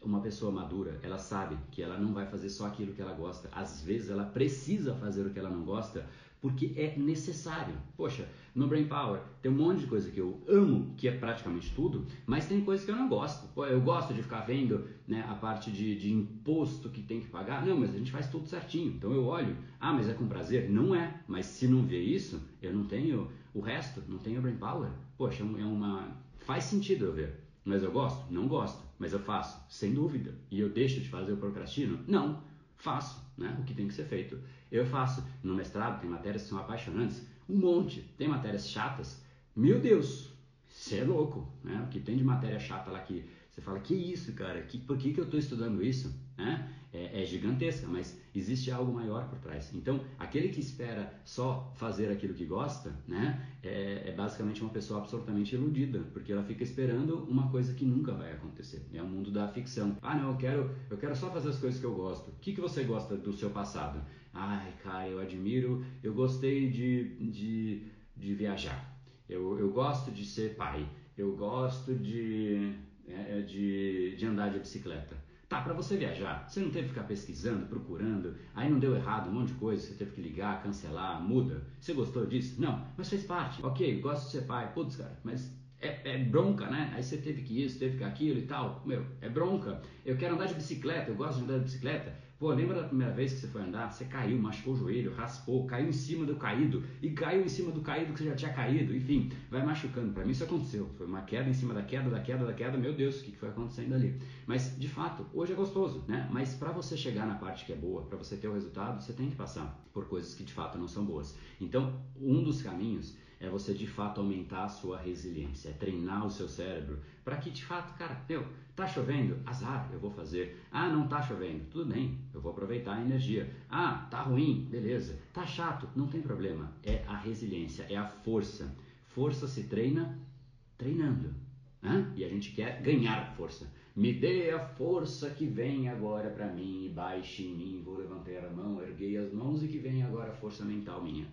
uma pessoa madura, ela sabe que ela não vai fazer só aquilo que ela gosta. Às vezes ela precisa fazer o que ela não gosta porque é necessário. Poxa, no Brain Power tem um monte de coisa que eu amo, que é praticamente tudo, mas tem coisas que eu não gosto. Eu gosto de ficar vendo né, a parte de, de imposto que tem que pagar. Não, mas a gente faz tudo certinho. Então eu olho, ah, mas é com prazer? Não é. Mas se não vê isso, eu não tenho o resto, não tenho Brain Power. Poxa, é uma. Faz sentido eu ver. Mas eu gosto? Não gosto. Mas eu faço, sem dúvida. E eu deixo de fazer o procrastino? Não. Faço, né? O que tem que ser feito. Eu faço. No mestrado tem matérias que são apaixonantes. Um monte. Tem matérias chatas. Meu Deus, você é louco, né? O que tem de matéria chata lá que você fala, que isso, cara? Que, por que, que eu estou estudando isso? Né? É, é gigantesca, mas existe algo maior por trás. Então, aquele que espera só fazer aquilo que gosta, né, é, é, basicamente uma pessoa absolutamente iludida, porque ela fica esperando uma coisa que nunca vai acontecer. É o mundo da ficção. Ah, não, eu quero, eu quero só fazer as coisas que eu gosto. O que, que você gosta do seu passado? Ai, cara, eu admiro, eu gostei de, de, de viajar. Eu, eu gosto de ser pai. Eu gosto de, é, de, de andar de bicicleta. Tá, para você viajar, você não teve que ficar pesquisando, procurando, aí não deu errado um monte de coisa, você teve que ligar, cancelar, muda. Você gostou disso? Não, mas fez parte. Ok, gosto de ser pai. Putz, cara, mas é, é, bronca, né? Aí você teve que isso, teve que aquilo e tal. Meu, é bronca. Eu quero andar de bicicleta, eu gosto de andar de bicicleta. Pô, lembra da primeira vez que você foi andar? Você caiu, machucou o joelho, raspou, caiu em cima do caído e caiu em cima do caído que você já tinha caído. Enfim, vai machucando. Para mim isso aconteceu. Foi uma queda em cima da queda, da queda, da queda. Meu Deus, o que foi acontecendo ali? Mas, de fato, hoje é gostoso, né? Mas para você chegar na parte que é boa, para você ter o resultado, você tem que passar por coisas que de fato não são boas. Então, um dos caminhos é você de fato aumentar a sua resiliência, é treinar o seu cérebro para que de fato, cara, meu, tá chovendo, azar, eu vou fazer. Ah, não tá chovendo, tudo bem, eu vou aproveitar a energia. Ah, tá ruim, beleza. Tá chato, não tem problema. É a resiliência, é a força. Força se treina treinando. Né? E a gente quer ganhar força. Me dê a força que vem agora para mim, baixe em mim, vou levantar a mão, erguei as mãos e que vem agora a força mental minha.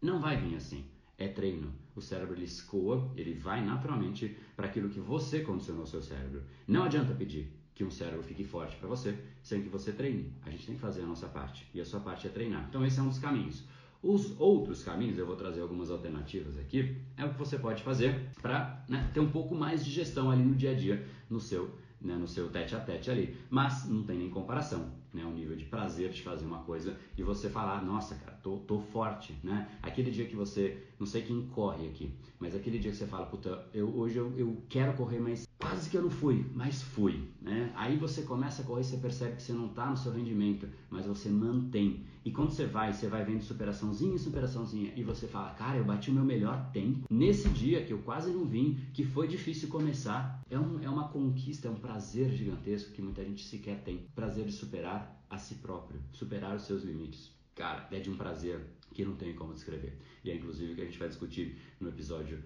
Não vai vir assim é treino. O cérebro ele escoa, ele vai naturalmente para aquilo que você condicionou ao seu cérebro. Não adianta pedir que um cérebro fique forte para você sem que você treine. A gente tem que fazer a nossa parte e a sua parte é treinar. Então esse é um dos caminhos. Os outros caminhos, eu vou trazer algumas alternativas aqui, é o que você pode fazer para né, ter um pouco mais de gestão ali no dia a dia, no seu, né, no seu tete a tete ali. Mas não tem nem comparação né, o nível de prazer de fazer uma coisa e você falar, nossa, cara, tô, tô forte, né? Aquele dia que você, não sei quem corre aqui, mas aquele dia que você fala, puta, eu, hoje eu, eu quero correr, mas quase que eu não fui, mas fui, né? Aí você começa a correr, você percebe que você não tá no seu rendimento, mas você mantém. E quando você vai, você vai vendo superaçãozinha, superaçãozinha, e você fala, cara, eu bati o meu melhor tempo. Nesse dia que eu quase não vim, que foi difícil começar, é, um, é uma conquista, é um prazer gigantesco que muita gente sequer tem. Prazer de superar a si próprio, superar os seus limites. Cara, é de um prazer que não tem como descrever. E é inclusive o que a gente vai discutir no episódio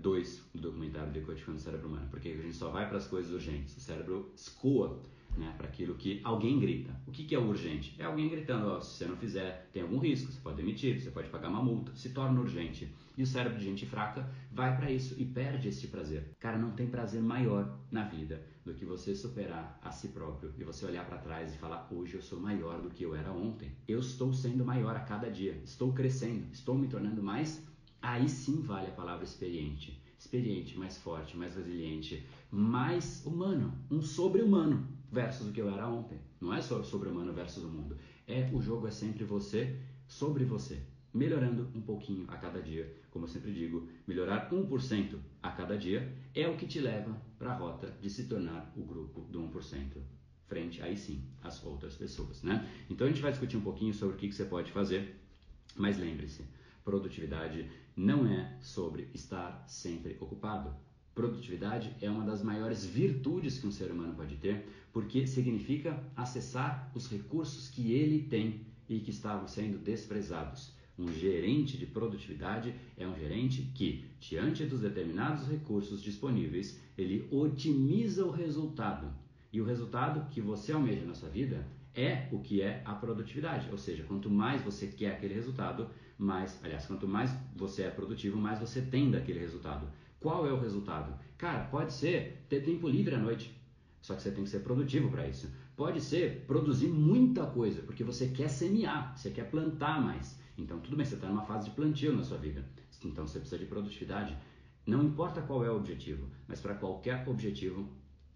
2 é, do documentário Decodificando o Cérebro Humano. Porque a gente só vai para as coisas urgentes. O cérebro escoa né, para aquilo que alguém grita. O que, que é urgente? É alguém gritando: oh, se você não fizer, tem algum risco, você pode demitir, você pode pagar uma multa, se torna urgente. E o cérebro de gente fraca vai para isso e perde esse prazer. Cara, não tem prazer maior na vida do que você superar a si próprio e você olhar para trás e falar: hoje eu sou maior do que eu era ontem. Eu estou sendo maior a cada dia, estou crescendo, estou me tornando mais. Aí sim vale a palavra experiente. Experiente, mais forte, mais resiliente, mais humano, um sobre-humano versus o que eu era ontem. Não é só sobre-humano versus o mundo. É o jogo é sempre você sobre você. Melhorando um pouquinho a cada dia, como eu sempre digo, melhorar 1% a cada dia é o que te leva para a rota de se tornar o grupo do 1% frente aí sim às outras pessoas, né? Então a gente vai discutir um pouquinho sobre o que, que você pode fazer, mas lembre-se, produtividade não é sobre estar sempre ocupado. Produtividade é uma das maiores virtudes que um ser humano pode ter, porque significa acessar os recursos que ele tem e que estavam sendo desprezados. Um gerente de produtividade é um gerente que, diante dos determinados recursos disponíveis, ele otimiza o resultado. E o resultado que você almeja na sua vida é o que é a produtividade. Ou seja, quanto mais você quer aquele resultado, mais, aliás, quanto mais você é produtivo, mais você tem daquele resultado. Qual é o resultado? Cara, pode ser ter tempo livre à noite. Só que você tem que ser produtivo para isso. Pode ser produzir muita coisa, porque você quer semear, você quer plantar mais. Então, tudo bem, você está numa fase de plantio na sua vida. Então, você precisa de produtividade. Não importa qual é o objetivo, mas para qualquer objetivo,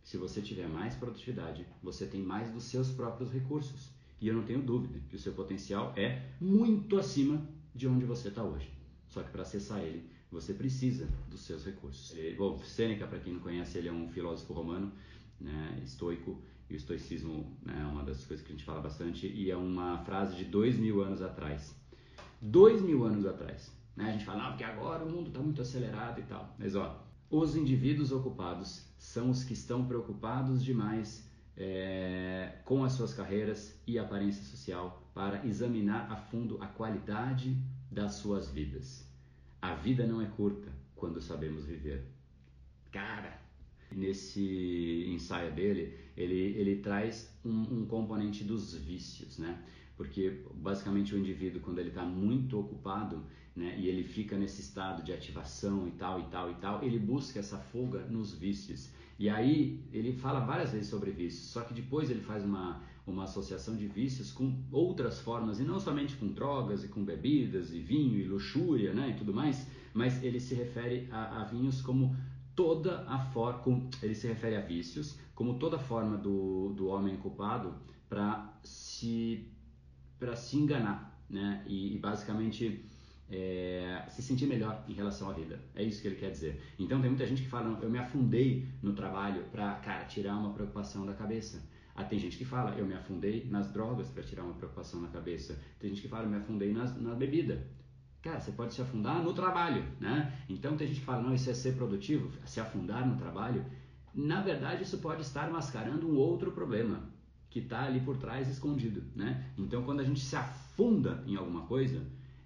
se você tiver mais produtividade, você tem mais dos seus próprios recursos. E eu não tenho dúvida que o seu potencial é muito acima de onde você está hoje. Só que para acessar ele, você precisa dos seus recursos. Ele, bom, Sêneca, para quem não conhece, ele é um filósofo romano, né, estoico, e o estoicismo né, é uma das coisas que a gente fala bastante, e é uma frase de dois mil anos atrás. Dois mil anos atrás. Né, a gente fala, não, porque agora o mundo está muito acelerado e tal. Mas, ó, os indivíduos ocupados são os que estão preocupados demais é, com as suas carreiras e aparência social para examinar a fundo a qualidade das suas vidas. A vida não é curta quando sabemos viver. Cara, nesse ensaio dele, ele, ele traz um, um componente dos vícios, né? porque basicamente o indivíduo quando ele está muito ocupado né, e ele fica nesse estado de ativação e tal e tal e tal ele busca essa fuga nos vícios e aí ele fala várias vezes sobre vícios só que depois ele faz uma uma associação de vícios com outras formas e não somente com drogas e com bebidas e vinho e luxúria né e tudo mais mas ele se refere a, a vinhos como toda a forma ele se refere a vícios como toda forma do, do homem culpado para se se enganar, né? E, e basicamente é, se sentir melhor em relação à vida. É isso que ele quer dizer. Então tem muita gente que fala, eu me afundei no trabalho para, cara, tirar uma preocupação da cabeça. Ah, tem gente que fala, eu me afundei nas drogas para tirar uma preocupação na cabeça. Tem gente que fala, eu me afundei nas, na bebida. Cara, você pode se afundar no trabalho, né? Então tem gente que fala, não, isso é ser produtivo, se afundar no trabalho. Na verdade, isso pode estar mascarando um outro problema que está ali por trás escondido, né? Então, quando a gente se afunda em alguma coisa,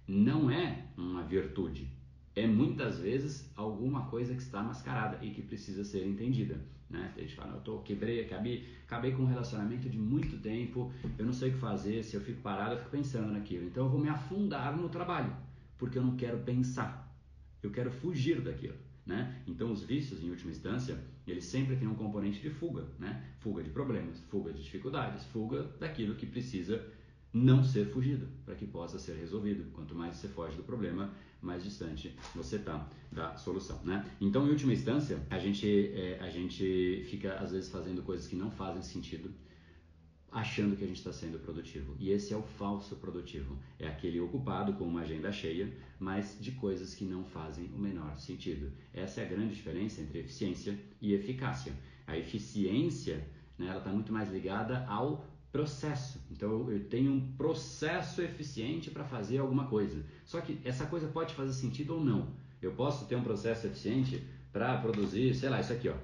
não é uma virtude, é muitas vezes alguma coisa que está mascarada e que precisa ser entendida, né? A gente fala, eu tô, quebrei, acabei, acabei com um relacionamento de muito tempo, eu não sei o que fazer, se eu fico parado, eu fico pensando naquilo. Então, eu vou me afundar no trabalho, porque eu não quero pensar, eu quero fugir daquilo. Né? Então, os vícios, em última instância, eles sempre têm um componente de fuga, né? fuga de problemas, fuga de dificuldades, fuga daquilo que precisa não ser fugido, para que possa ser resolvido. Quanto mais você foge do problema, mais distante você está da solução. Né? Então, em última instância, a gente, é, a gente fica às vezes fazendo coisas que não fazem sentido achando que a gente está sendo produtivo. E esse é o falso produtivo. É aquele ocupado com uma agenda cheia, mas de coisas que não fazem o menor sentido. Essa é a grande diferença entre eficiência e eficácia. A eficiência né, ela está muito mais ligada ao processo. Então eu tenho um processo eficiente para fazer alguma coisa. Só que essa coisa pode fazer sentido ou não. Eu posso ter um processo eficiente para produzir, sei lá, isso aqui, ó,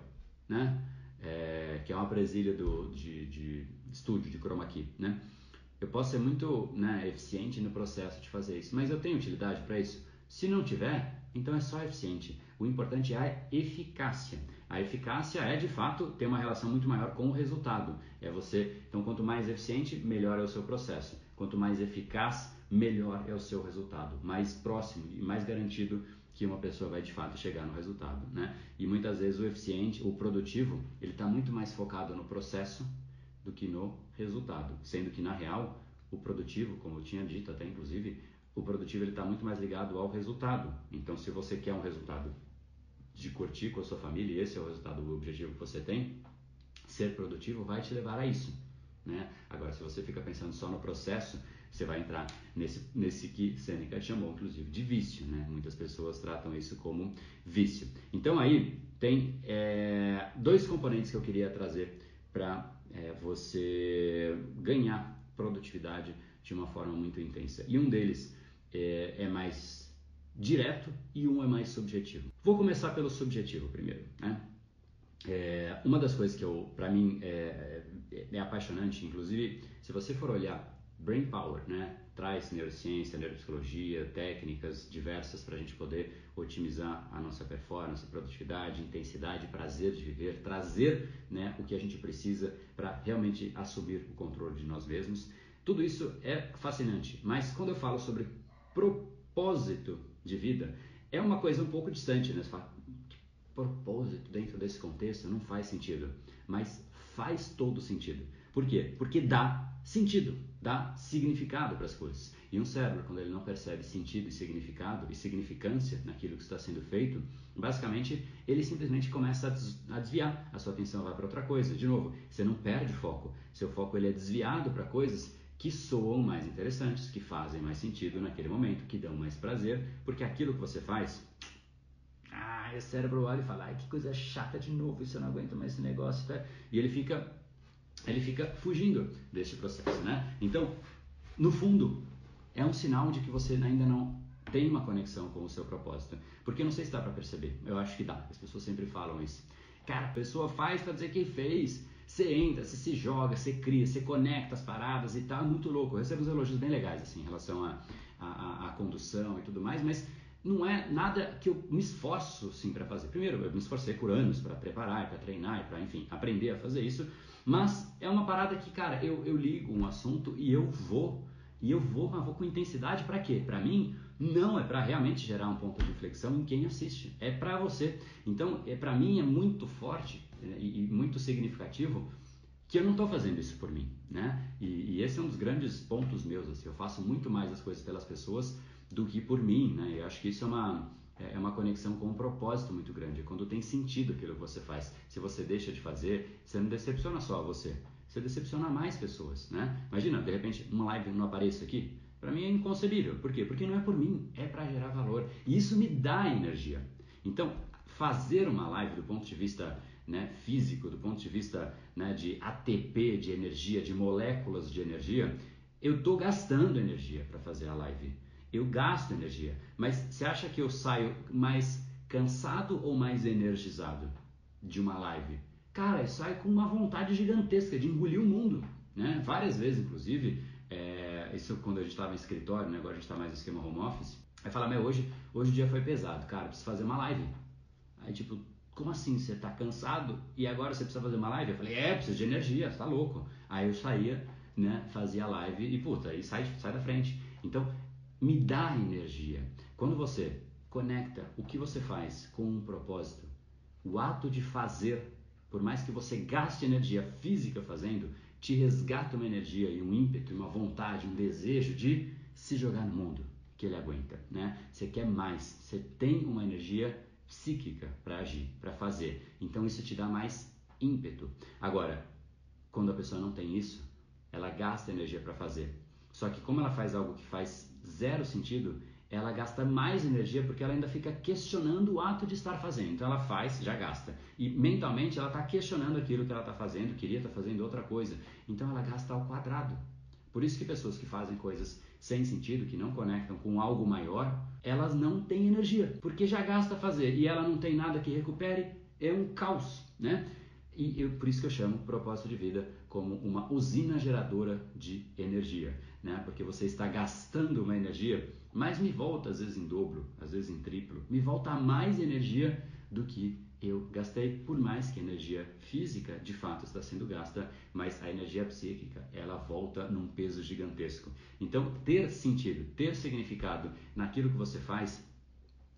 né? é, que é uma presilha do, de, de estúdio, de chroma key, né? Eu posso ser muito né, eficiente no processo de fazer isso, mas eu tenho utilidade para isso? Se não tiver, então é só eficiente. O importante é a eficácia. A eficácia é de fato ter uma relação muito maior com o resultado. É você, então quanto mais eficiente, melhor é o seu processo. Quanto mais eficaz, melhor é o seu resultado, mais próximo e mais garantido que uma pessoa vai de fato chegar no resultado, né? E muitas vezes o eficiente, o produtivo, ele está muito mais focado no processo do que no resultado, sendo que na real o produtivo, como eu tinha dito até inclusive, o produtivo ele está muito mais ligado ao resultado. Então, se você quer um resultado de curtir com a sua família, e esse é o resultado, o objetivo que você tem, ser produtivo vai te levar a isso. Né? Agora, se você fica pensando só no processo, você vai entrar nesse, nesse que Seneca chamou, inclusive, de vício. Né? Muitas pessoas tratam isso como vício. Então, aí tem é, dois componentes que eu queria trazer para é, você ganhar produtividade de uma forma muito intensa. E um deles é, é mais direto e um é mais subjetivo. Vou começar pelo subjetivo primeiro. Né? É, uma das coisas que eu, para mim, é, é, é, apaixonante, inclusive, se você for olhar Brain Power, né, traz neurociência, neuropsicologia, técnicas diversas para a gente poder otimizar a nossa performance, produtividade, intensidade, prazer de viver, trazer né, o que a gente precisa para realmente assumir o controle de nós mesmos. Tudo isso é fascinante, mas quando eu falo sobre propósito de vida, é uma coisa um pouco distante, né? Você fala, propósito dentro desse contexto não faz sentido, mas faz todo sentido. Por quê? Porque dá sentido, dá significado para as coisas. E um cérebro, quando ele não percebe sentido e significado e significância naquilo que está sendo feito, basicamente ele simplesmente começa a desviar, a sua atenção vai para outra coisa. De novo, você não perde foco, seu foco ele é desviado para coisas que soam mais interessantes, que fazem mais sentido naquele momento, que dão mais prazer, porque aquilo que você faz ah, o cérebro olha e fala, ai que coisa chata de novo, isso eu não aguento mais esse negócio. Tá? E ele fica, ele fica fugindo deste processo, né? Então, no fundo, é um sinal de que você ainda não tem uma conexão com o seu propósito. Porque não sei se dá para perceber, eu acho que dá, as pessoas sempre falam isso. Cara, a pessoa faz para dizer quem fez. Você entra, você se joga, você cria, você conecta as paradas e tal, é muito louco. Eu recebo uns elogios bem legais assim, em relação à a, a, a, condução e tudo mais, mas não é nada que eu me esforço sim para fazer. Primeiro, eu me esforcei por anos para preparar, para treinar, para enfim aprender a fazer isso, mas é uma parada que, cara, eu, eu ligo um assunto e eu vou e eu vou, mas vou com intensidade para quê? Para mim, não é para realmente gerar um ponto de inflexão em quem assiste, é para você. Então, é para mim é muito forte e, e, muito significativo que eu não estou fazendo isso por mim, né? E, e, esse é um dos grandes pontos meus. Assim, eu faço muito mais as coisas pelas pessoas do que por mim, né? Eu acho que isso é uma é uma conexão com um propósito muito grande. É quando tem sentido aquilo que você faz. Se você deixa de fazer, você não decepciona só você, você decepciona mais pessoas, né? Imagina, de repente, uma live não aparece aqui. Para mim é inconcebível. Por quê? Porque não é por mim, é para gerar valor. E isso me dá energia. Então, fazer uma live do ponto de vista né, físico, do ponto de vista né, de ATP, de energia, de moléculas de energia, eu estou gastando energia para fazer a live. Eu gasto energia. Mas você acha que eu saio mais cansado ou mais energizado de uma live? Cara, eu saio com uma vontade gigantesca de engolir o mundo. Né? Várias vezes, inclusive, é, isso quando a gente estava em escritório, né? agora a gente está mais no esquema home office. Aí fala, meu, hoje, hoje o dia foi pesado, cara, preciso fazer uma live. Aí tipo, como assim? Você tá cansado e agora você precisa fazer uma live? Eu falei, é, preciso de energia, você tá louco. Aí eu saía, né, fazia live e puta, aí sai, sai da frente. Então, me dá energia. Quando você conecta o que você faz com um propósito, o ato de fazer, por mais que você gaste energia física fazendo, te resgata uma energia e um ímpeto, uma vontade, um desejo de se jogar no mundo que ele aguenta, né? Você quer mais, você tem uma energia psíquica para agir, para fazer. Então isso te dá mais ímpeto. Agora, quando a pessoa não tem isso, ela gasta energia para fazer. Só que como ela faz algo que faz zero sentido, ela gasta mais energia porque ela ainda fica questionando o ato de estar fazendo. Então ela faz, já gasta. E mentalmente ela está questionando aquilo que ela está fazendo, queria estar tá fazendo outra coisa. Então ela gasta ao quadrado. Por isso que pessoas que fazem coisas sem sentido, que não conectam com algo maior, elas não têm energia, porque já gasta fazer e ela não tem nada que recupere, é um caos, né? E eu, por isso que eu chamo propósito de vida como uma usina geradora de energia, né? Porque você está gastando uma energia, mas me volta às vezes em dobro, às vezes em triplo, me volta mais energia do que eu gastei, por mais que a energia física de fato está sendo gasta, mas a energia psíquica ela volta num peso gigantesco. Então, ter sentido, ter significado naquilo que você faz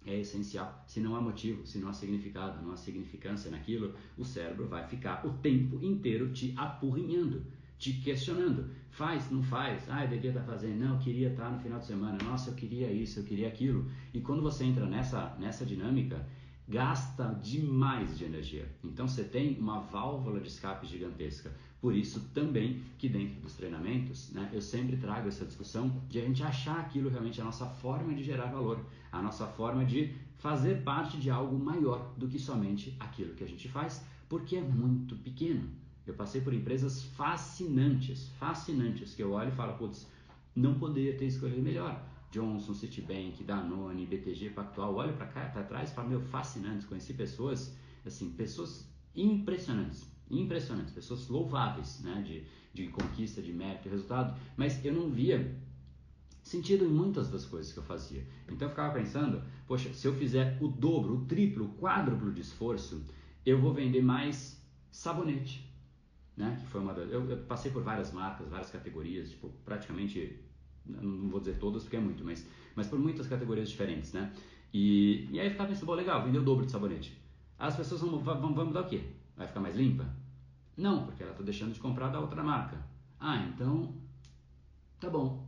é essencial. Se não há motivo, se não há significado, não há significância naquilo, o cérebro vai ficar o tempo inteiro te apurrinhando, te questionando. Faz, não faz? Ah, eu devia estar fazendo. Não, eu queria estar no final de semana. Nossa, eu queria isso, eu queria aquilo. E quando você entra nessa, nessa dinâmica, gasta demais de energia. Então você tem uma válvula de escape gigantesca. Por isso também que dentro dos treinamentos, né, eu sempre trago essa discussão de a gente achar aquilo realmente a nossa forma de gerar valor, a nossa forma de fazer parte de algo maior do que somente aquilo que a gente faz, porque é muito pequeno. Eu passei por empresas fascinantes, fascinantes, que eu olho e falo, putz, não poderia ter escolhido melhor. Johnson, Citibank, Danone, BTG Pactual, olho para cá, para trás, falo, meu, fascinantes, conheci pessoas, assim, pessoas impressionantes, impressionantes, pessoas louváveis, né, de, de conquista, de mérito, resultado, mas eu não via sentido em muitas das coisas que eu fazia. Então eu ficava pensando, poxa, se eu fizer o dobro, o triplo, o quádruplo de esforço, eu vou vender mais sabonete, né? Que foi uma das, eu, eu passei por várias marcas, várias categorias, tipo, praticamente não vou dizer todas porque é muito, mas, mas por muitas categorias diferentes, né? E, e aí ficava pensando, legal, vendeu o dobro de sabonete. As pessoas vão, vão, vão mudar o quê? Vai ficar mais limpa? Não, porque ela está deixando de comprar da outra marca. Ah, então, tá bom.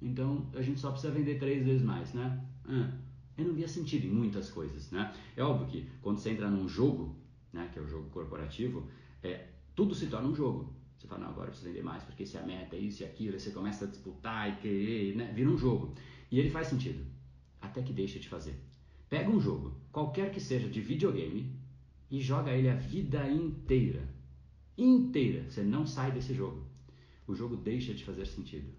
Então a gente só precisa vender três vezes mais, né? Ah, eu não via sentido em muitas coisas, né? É óbvio que quando você entra num jogo, né, que é o jogo corporativo, é, tudo se torna um jogo. Você fala, não, agora eu preciso vender mais, porque se a meta é isso e aquilo, aí você começa a disputar e querer, né? Vira um jogo. E ele faz sentido, até que deixa de fazer. Pega um jogo, qualquer que seja de videogame, e joga ele a vida inteira. Inteira. Você não sai desse jogo. O jogo deixa de fazer sentido.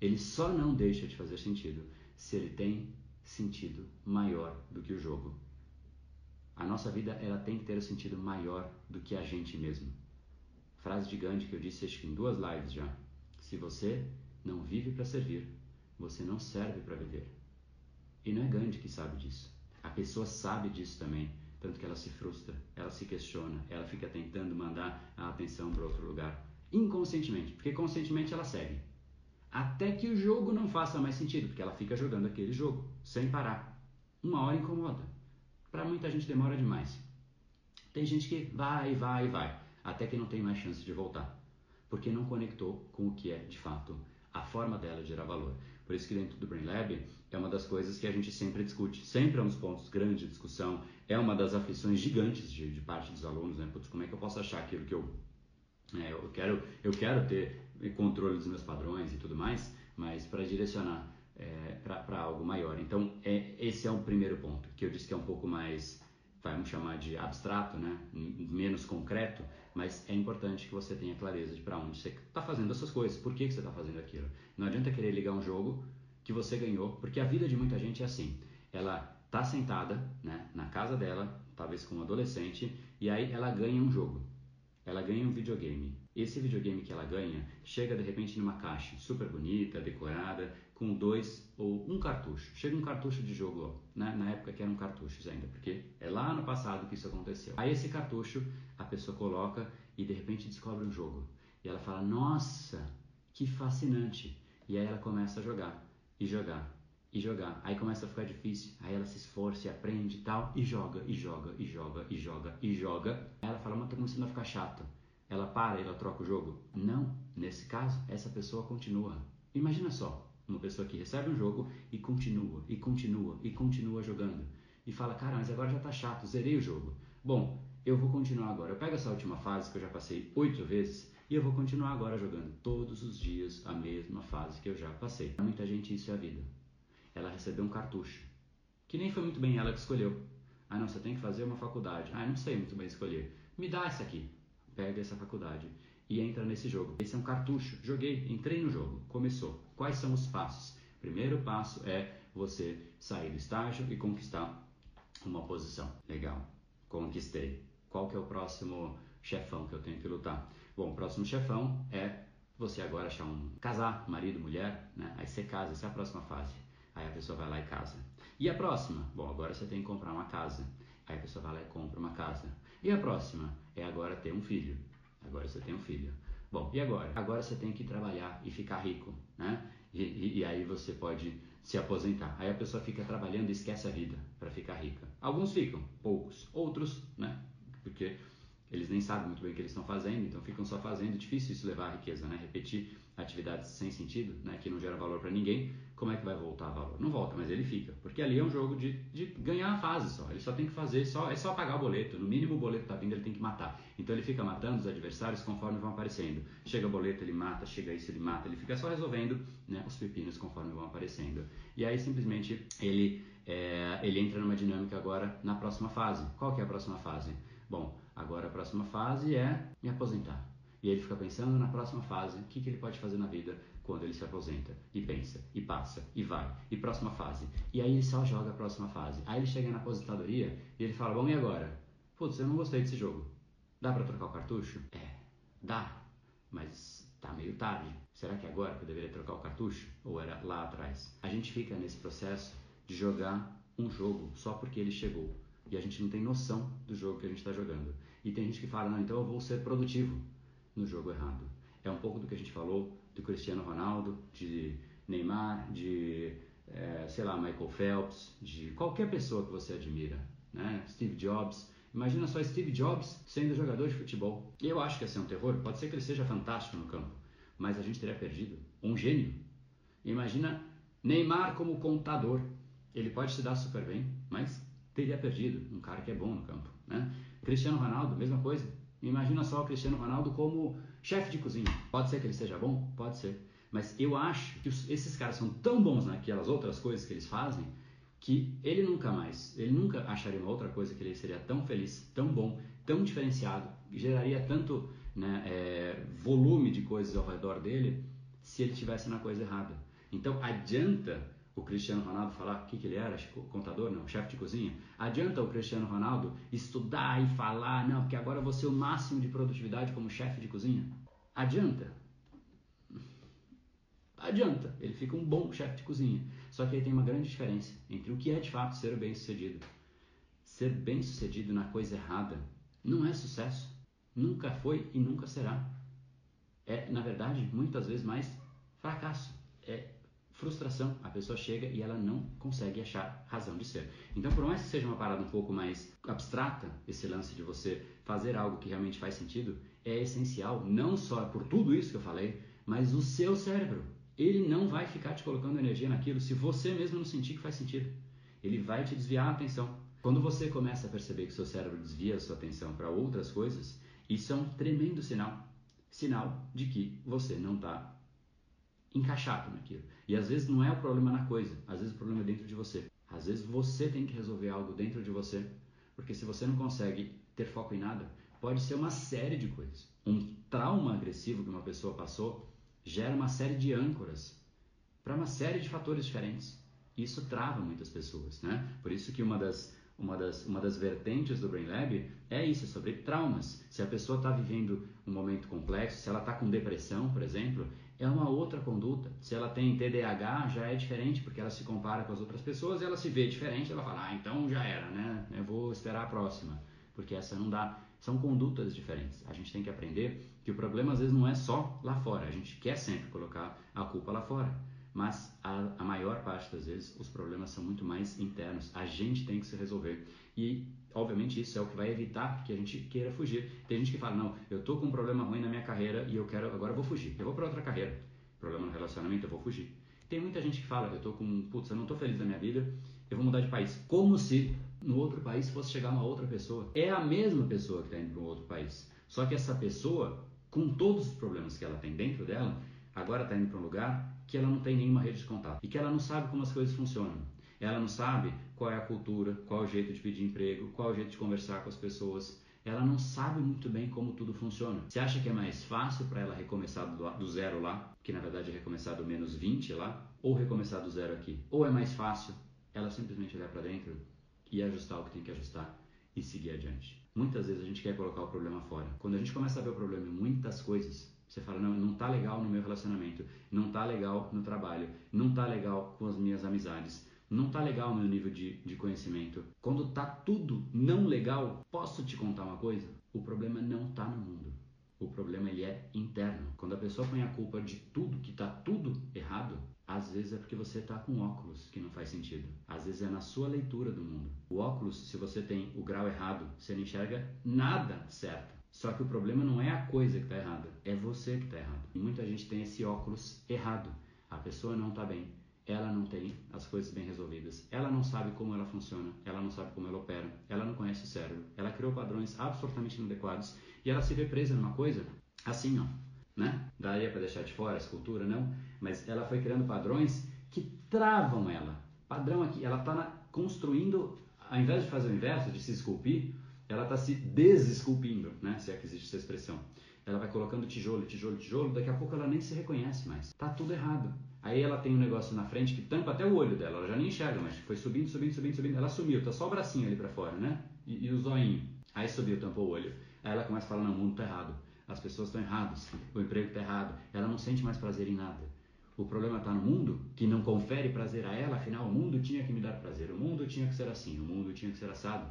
Ele só não deixa de fazer sentido se ele tem sentido maior do que o jogo. A nossa vida ela tem que ter um sentido maior do que a gente mesmo. Frase de Gandhi que eu disse acho que em duas lives já. Se você não vive para servir, você não serve para viver. E não é Gandhi que sabe disso. A pessoa sabe disso também, tanto que ela se frustra, ela se questiona, ela fica tentando mandar a atenção para outro lugar, inconscientemente, porque conscientemente ela segue. Até que o jogo não faça mais sentido, porque ela fica jogando aquele jogo sem parar. Uma hora incomoda. Para muita gente demora demais. Tem gente que vai, vai, vai, até que não tem mais chance de voltar, porque não conectou com o que é de fato a forma dela de gerar valor. Por isso que dentro do Brain Lab é uma das coisas que a gente sempre discute, sempre é um dos pontos grandes de discussão, é uma das aflições gigantes de, de parte dos alunos, né? Putz, como é que eu posso achar aquilo que eu é, eu quero eu quero ter controle dos meus padrões e tudo mais, mas para direcionar é, para algo maior. Então é, esse é o primeiro ponto que eu disse que é um pouco mais vamos chamar de abstrato, né? menos concreto, mas é importante que você tenha clareza de para onde você está fazendo essas coisas, por que, que você está fazendo aquilo. Não adianta querer ligar um jogo que você ganhou, porque a vida de muita gente é assim. Ela está sentada né, na casa dela, talvez com um adolescente, e aí ela ganha um jogo. Ela ganha um videogame. Esse videogame que ela ganha chega de repente numa caixa super bonita, decorada, com dois ou um cartucho. Chega um cartucho de jogo, né? na época que eram cartuchos ainda, porque é lá no passado que isso aconteceu. Aí esse cartucho a pessoa coloca e de repente descobre um jogo. E ela fala: Nossa, que fascinante! E aí ela começa a jogar e jogar e jogar. Aí começa a ficar difícil. Aí ela se esforça e aprende e tal, e joga, e joga, e joga, e joga, e joga. Aí ela fala, mas tá começando a ficar chato. Ela para e ela troca o jogo? Não. Nesse caso, essa pessoa continua. Imagina só, uma pessoa que recebe um jogo e continua, e continua, e continua jogando. E fala, cara, mas agora já tá chato, zerei o jogo. Bom, eu vou continuar agora. Eu pego essa última fase que eu já passei oito vezes e eu vou continuar agora jogando todos os dias a mesma fase que eu já passei. Para muita gente isso é a vida ela recebeu um cartucho, que nem foi muito bem ela que escolheu. Ah, não, você tem que fazer uma faculdade. Ah, não sei muito bem escolher. Me dá essa aqui. Pega essa faculdade e entra nesse jogo. Esse é um cartucho. Joguei, entrei no jogo. Começou. Quais são os passos? Primeiro passo é você sair do estágio e conquistar uma posição. Legal. Conquistei. Qual que é o próximo chefão que eu tenho que lutar? Bom, o próximo chefão é você agora achar um casar, marido, mulher, né? Aí você casa, essa é a próxima fase. Aí a pessoa vai lá e casa. E a próxima? Bom, agora você tem que comprar uma casa. Aí a pessoa vai lá e compra uma casa. E a próxima? É agora ter um filho. Agora você tem um filho. Bom, e agora? Agora você tem que trabalhar e ficar rico, né? E, e, e aí você pode se aposentar. Aí a pessoa fica trabalhando e esquece a vida para ficar rica. Alguns ficam, poucos. Outros, né? Porque eles nem sabem muito bem o que eles estão fazendo, então ficam só fazendo. É difícil isso levar a riqueza, né? Repetir atividades sem sentido, né? Que não gera valor para ninguém. Como é que vai voltar a valor? Não volta, mas ele fica, porque ali é um jogo de, de ganhar a fase só. Ele só tem que fazer, só é só pagar o boleto. No mínimo o boleto tá vindo, ele tem que matar. Então ele fica matando os adversários conforme vão aparecendo. Chega o boleto, ele mata. Chega isso, ele mata. Ele fica só resolvendo, né? Os pepinos conforme vão aparecendo. E aí simplesmente ele é, ele entra numa dinâmica agora na próxima fase. Qual que é a próxima fase? Bom, agora a próxima fase é me aposentar. E ele fica pensando na próxima fase, o que, que ele pode fazer na vida quando ele se aposenta. E pensa, e passa, e vai, e próxima fase. E aí ele só joga a próxima fase. Aí ele chega na aposentadoria e ele fala, bom, e agora? Putz, eu não gostei desse jogo. Dá para trocar o cartucho? É, dá, mas tá meio tarde. Será que é agora que eu deveria trocar o cartucho? Ou era lá atrás? A gente fica nesse processo de jogar um jogo só porque ele chegou e a gente não tem noção do jogo que a gente está jogando. E tem gente que fala, não, então eu vou ser produtivo no jogo errado. É um pouco do que a gente falou do Cristiano Ronaldo, de Neymar, de, é, sei lá, Michael Phelps, de qualquer pessoa que você admira, né? Steve Jobs. Imagina só Steve Jobs sendo jogador de futebol. Eu acho que ia ser um terror, pode ser que ele seja fantástico no campo, mas a gente teria perdido um gênio. Imagina Neymar como contador. Ele pode se dar super bem, mas teria perdido um cara que é bom no campo. Né? Cristiano Ronaldo, mesma coisa. Imagina só o Cristiano Ronaldo como chefe de cozinha. Pode ser que ele seja bom? Pode ser. Mas eu acho que esses caras são tão bons naquelas outras coisas que eles fazem que ele nunca mais, ele nunca acharia uma outra coisa que ele seria tão feliz, tão bom, tão diferenciado, geraria tanto né, é, volume de coisas ao redor dele se ele estivesse na coisa errada. Então adianta o Cristiano Ronaldo falar o que, que ele era, contador, não, chefe de cozinha? Adianta o Cristiano Ronaldo estudar e falar, não, porque agora ser o máximo de produtividade como chefe de cozinha? Adianta? Adianta, ele fica um bom chefe de cozinha. Só que aí tem uma grande diferença entre o que é de fato ser bem sucedido. Ser bem sucedido na coisa errada não é sucesso. Nunca foi e nunca será. É, na verdade, muitas vezes mais fracasso. É frustração. A pessoa chega e ela não consegue achar razão de ser. Então, por mais que seja uma parada um pouco mais abstrata, esse lance de você fazer algo que realmente faz sentido, é essencial, não só por tudo isso que eu falei, mas o seu cérebro. Ele não vai ficar te colocando energia naquilo se você mesmo não sentir que faz sentido. Ele vai te desviar a atenção. Quando você começa a perceber que seu cérebro desvia a sua atenção para outras coisas, isso é um tremendo sinal. Sinal de que você não está encaixado naquilo. E às vezes não é o problema na coisa, às vezes o problema é dentro de você. Às vezes você tem que resolver algo dentro de você, porque se você não consegue ter foco em nada, pode ser uma série de coisas. Um trauma agressivo que uma pessoa passou gera uma série de âncoras para uma série de fatores diferentes. Isso trava muitas pessoas, né? Por isso que uma das uma das, uma das vertentes do Brain Lab é isso, é sobre traumas. Se a pessoa está vivendo um momento complexo, se ela está com depressão, por exemplo, é uma outra conduta. Se ela tem TDAH, já é diferente, porque ela se compara com as outras pessoas e ela se vê diferente, ela fala, ah, então já era, né? Eu vou esperar a próxima, porque essa não dá. São condutas diferentes. A gente tem que aprender que o problema às vezes não é só lá fora. A gente quer sempre colocar a culpa lá fora mas a, a, maior parte das vezes os problemas são muito mais internos. A gente tem que se resolver. E, obviamente, isso é o que vai evitar que a gente queira fugir. Tem gente que fala: não, eu tô com um problema ruim na minha carreira e eu quero, agora eu vou fugir. Eu vou para outra carreira. Problema no relacionamento, eu vou fugir. Tem muita gente que fala: eu tô com, putz, eu não tô feliz na minha vida, eu vou mudar de país. Como se no outro país fosse chegar uma outra pessoa. É a mesma pessoa que está indo para um outro país. Só que essa pessoa, com todos os problemas que ela tem dentro dela, agora está indo para um lugar que ela não tem nenhuma rede de contato e que ela não sabe como as coisas funcionam. Ela não sabe qual é a cultura, qual é o jeito de pedir emprego, qual é o jeito de conversar com as pessoas. Ela não sabe muito bem como tudo funciona. Você acha que é mais fácil para ela recomeçar do, zero lá, que na verdade é recomeçar do menos 20 lá, ou recomeçar do zero aqui? Ou é mais fácil ela simplesmente olhar para dentro e ajustar o que tem que ajustar e seguir adiante? Muitas vezes a gente quer colocar o problema fora. Quando a gente começa a ver o problema em muitas coisas, você fala, não, não tá legal no meu relacionamento, não tá legal no trabalho, não tá legal com as minhas amizades, não tá legal no meu nível de, de conhecimento. Quando tá tudo não legal, posso te contar uma coisa? O problema não tá no mundo. O problema ele é interno. Quando a pessoa põe a culpa de tudo, que tá tudo errado, às vezes é porque você está com óculos que não faz sentido. Às vezes é na sua leitura do mundo. O óculos, se você tem o grau errado, você não enxerga nada certo. Só que o problema não é a coisa que está errada, é você que está errado. E muita gente tem esse óculos errado. A pessoa não está bem, ela não tem as coisas bem resolvidas, ela não sabe como ela funciona, ela não sabe como ela opera, ela não conhece o cérebro, ela criou padrões absolutamente inadequados e ela se vê presa numa coisa assim, ó, né? Daria para deixar de fora a escultura, não? Mas ela foi criando padrões que travam ela. Padrão aqui, ela está construindo, ao invés de fazer o inverso, de se esculpir, ela está se desesculpindo, né? se é que existe essa expressão. Ela vai colocando tijolo, tijolo, tijolo, daqui a pouco ela nem se reconhece mais. Tá tudo errado. Aí ela tem um negócio na frente que tampa até o olho dela, ela já nem enxerga, mas foi subindo, subindo, subindo, subindo. Ela sumiu, tá só o bracinho ali para fora, né? E, e o zoinho. Aí subiu, tampou o olho. Aí ela começa a falar: não, o mundo tá errado. As pessoas estão erradas, o emprego tá errado. Ela não sente mais prazer em nada. O problema está no mundo que não confere prazer a ela, afinal o mundo tinha que me dar prazer, o mundo tinha que ser assim, o mundo tinha que ser assado.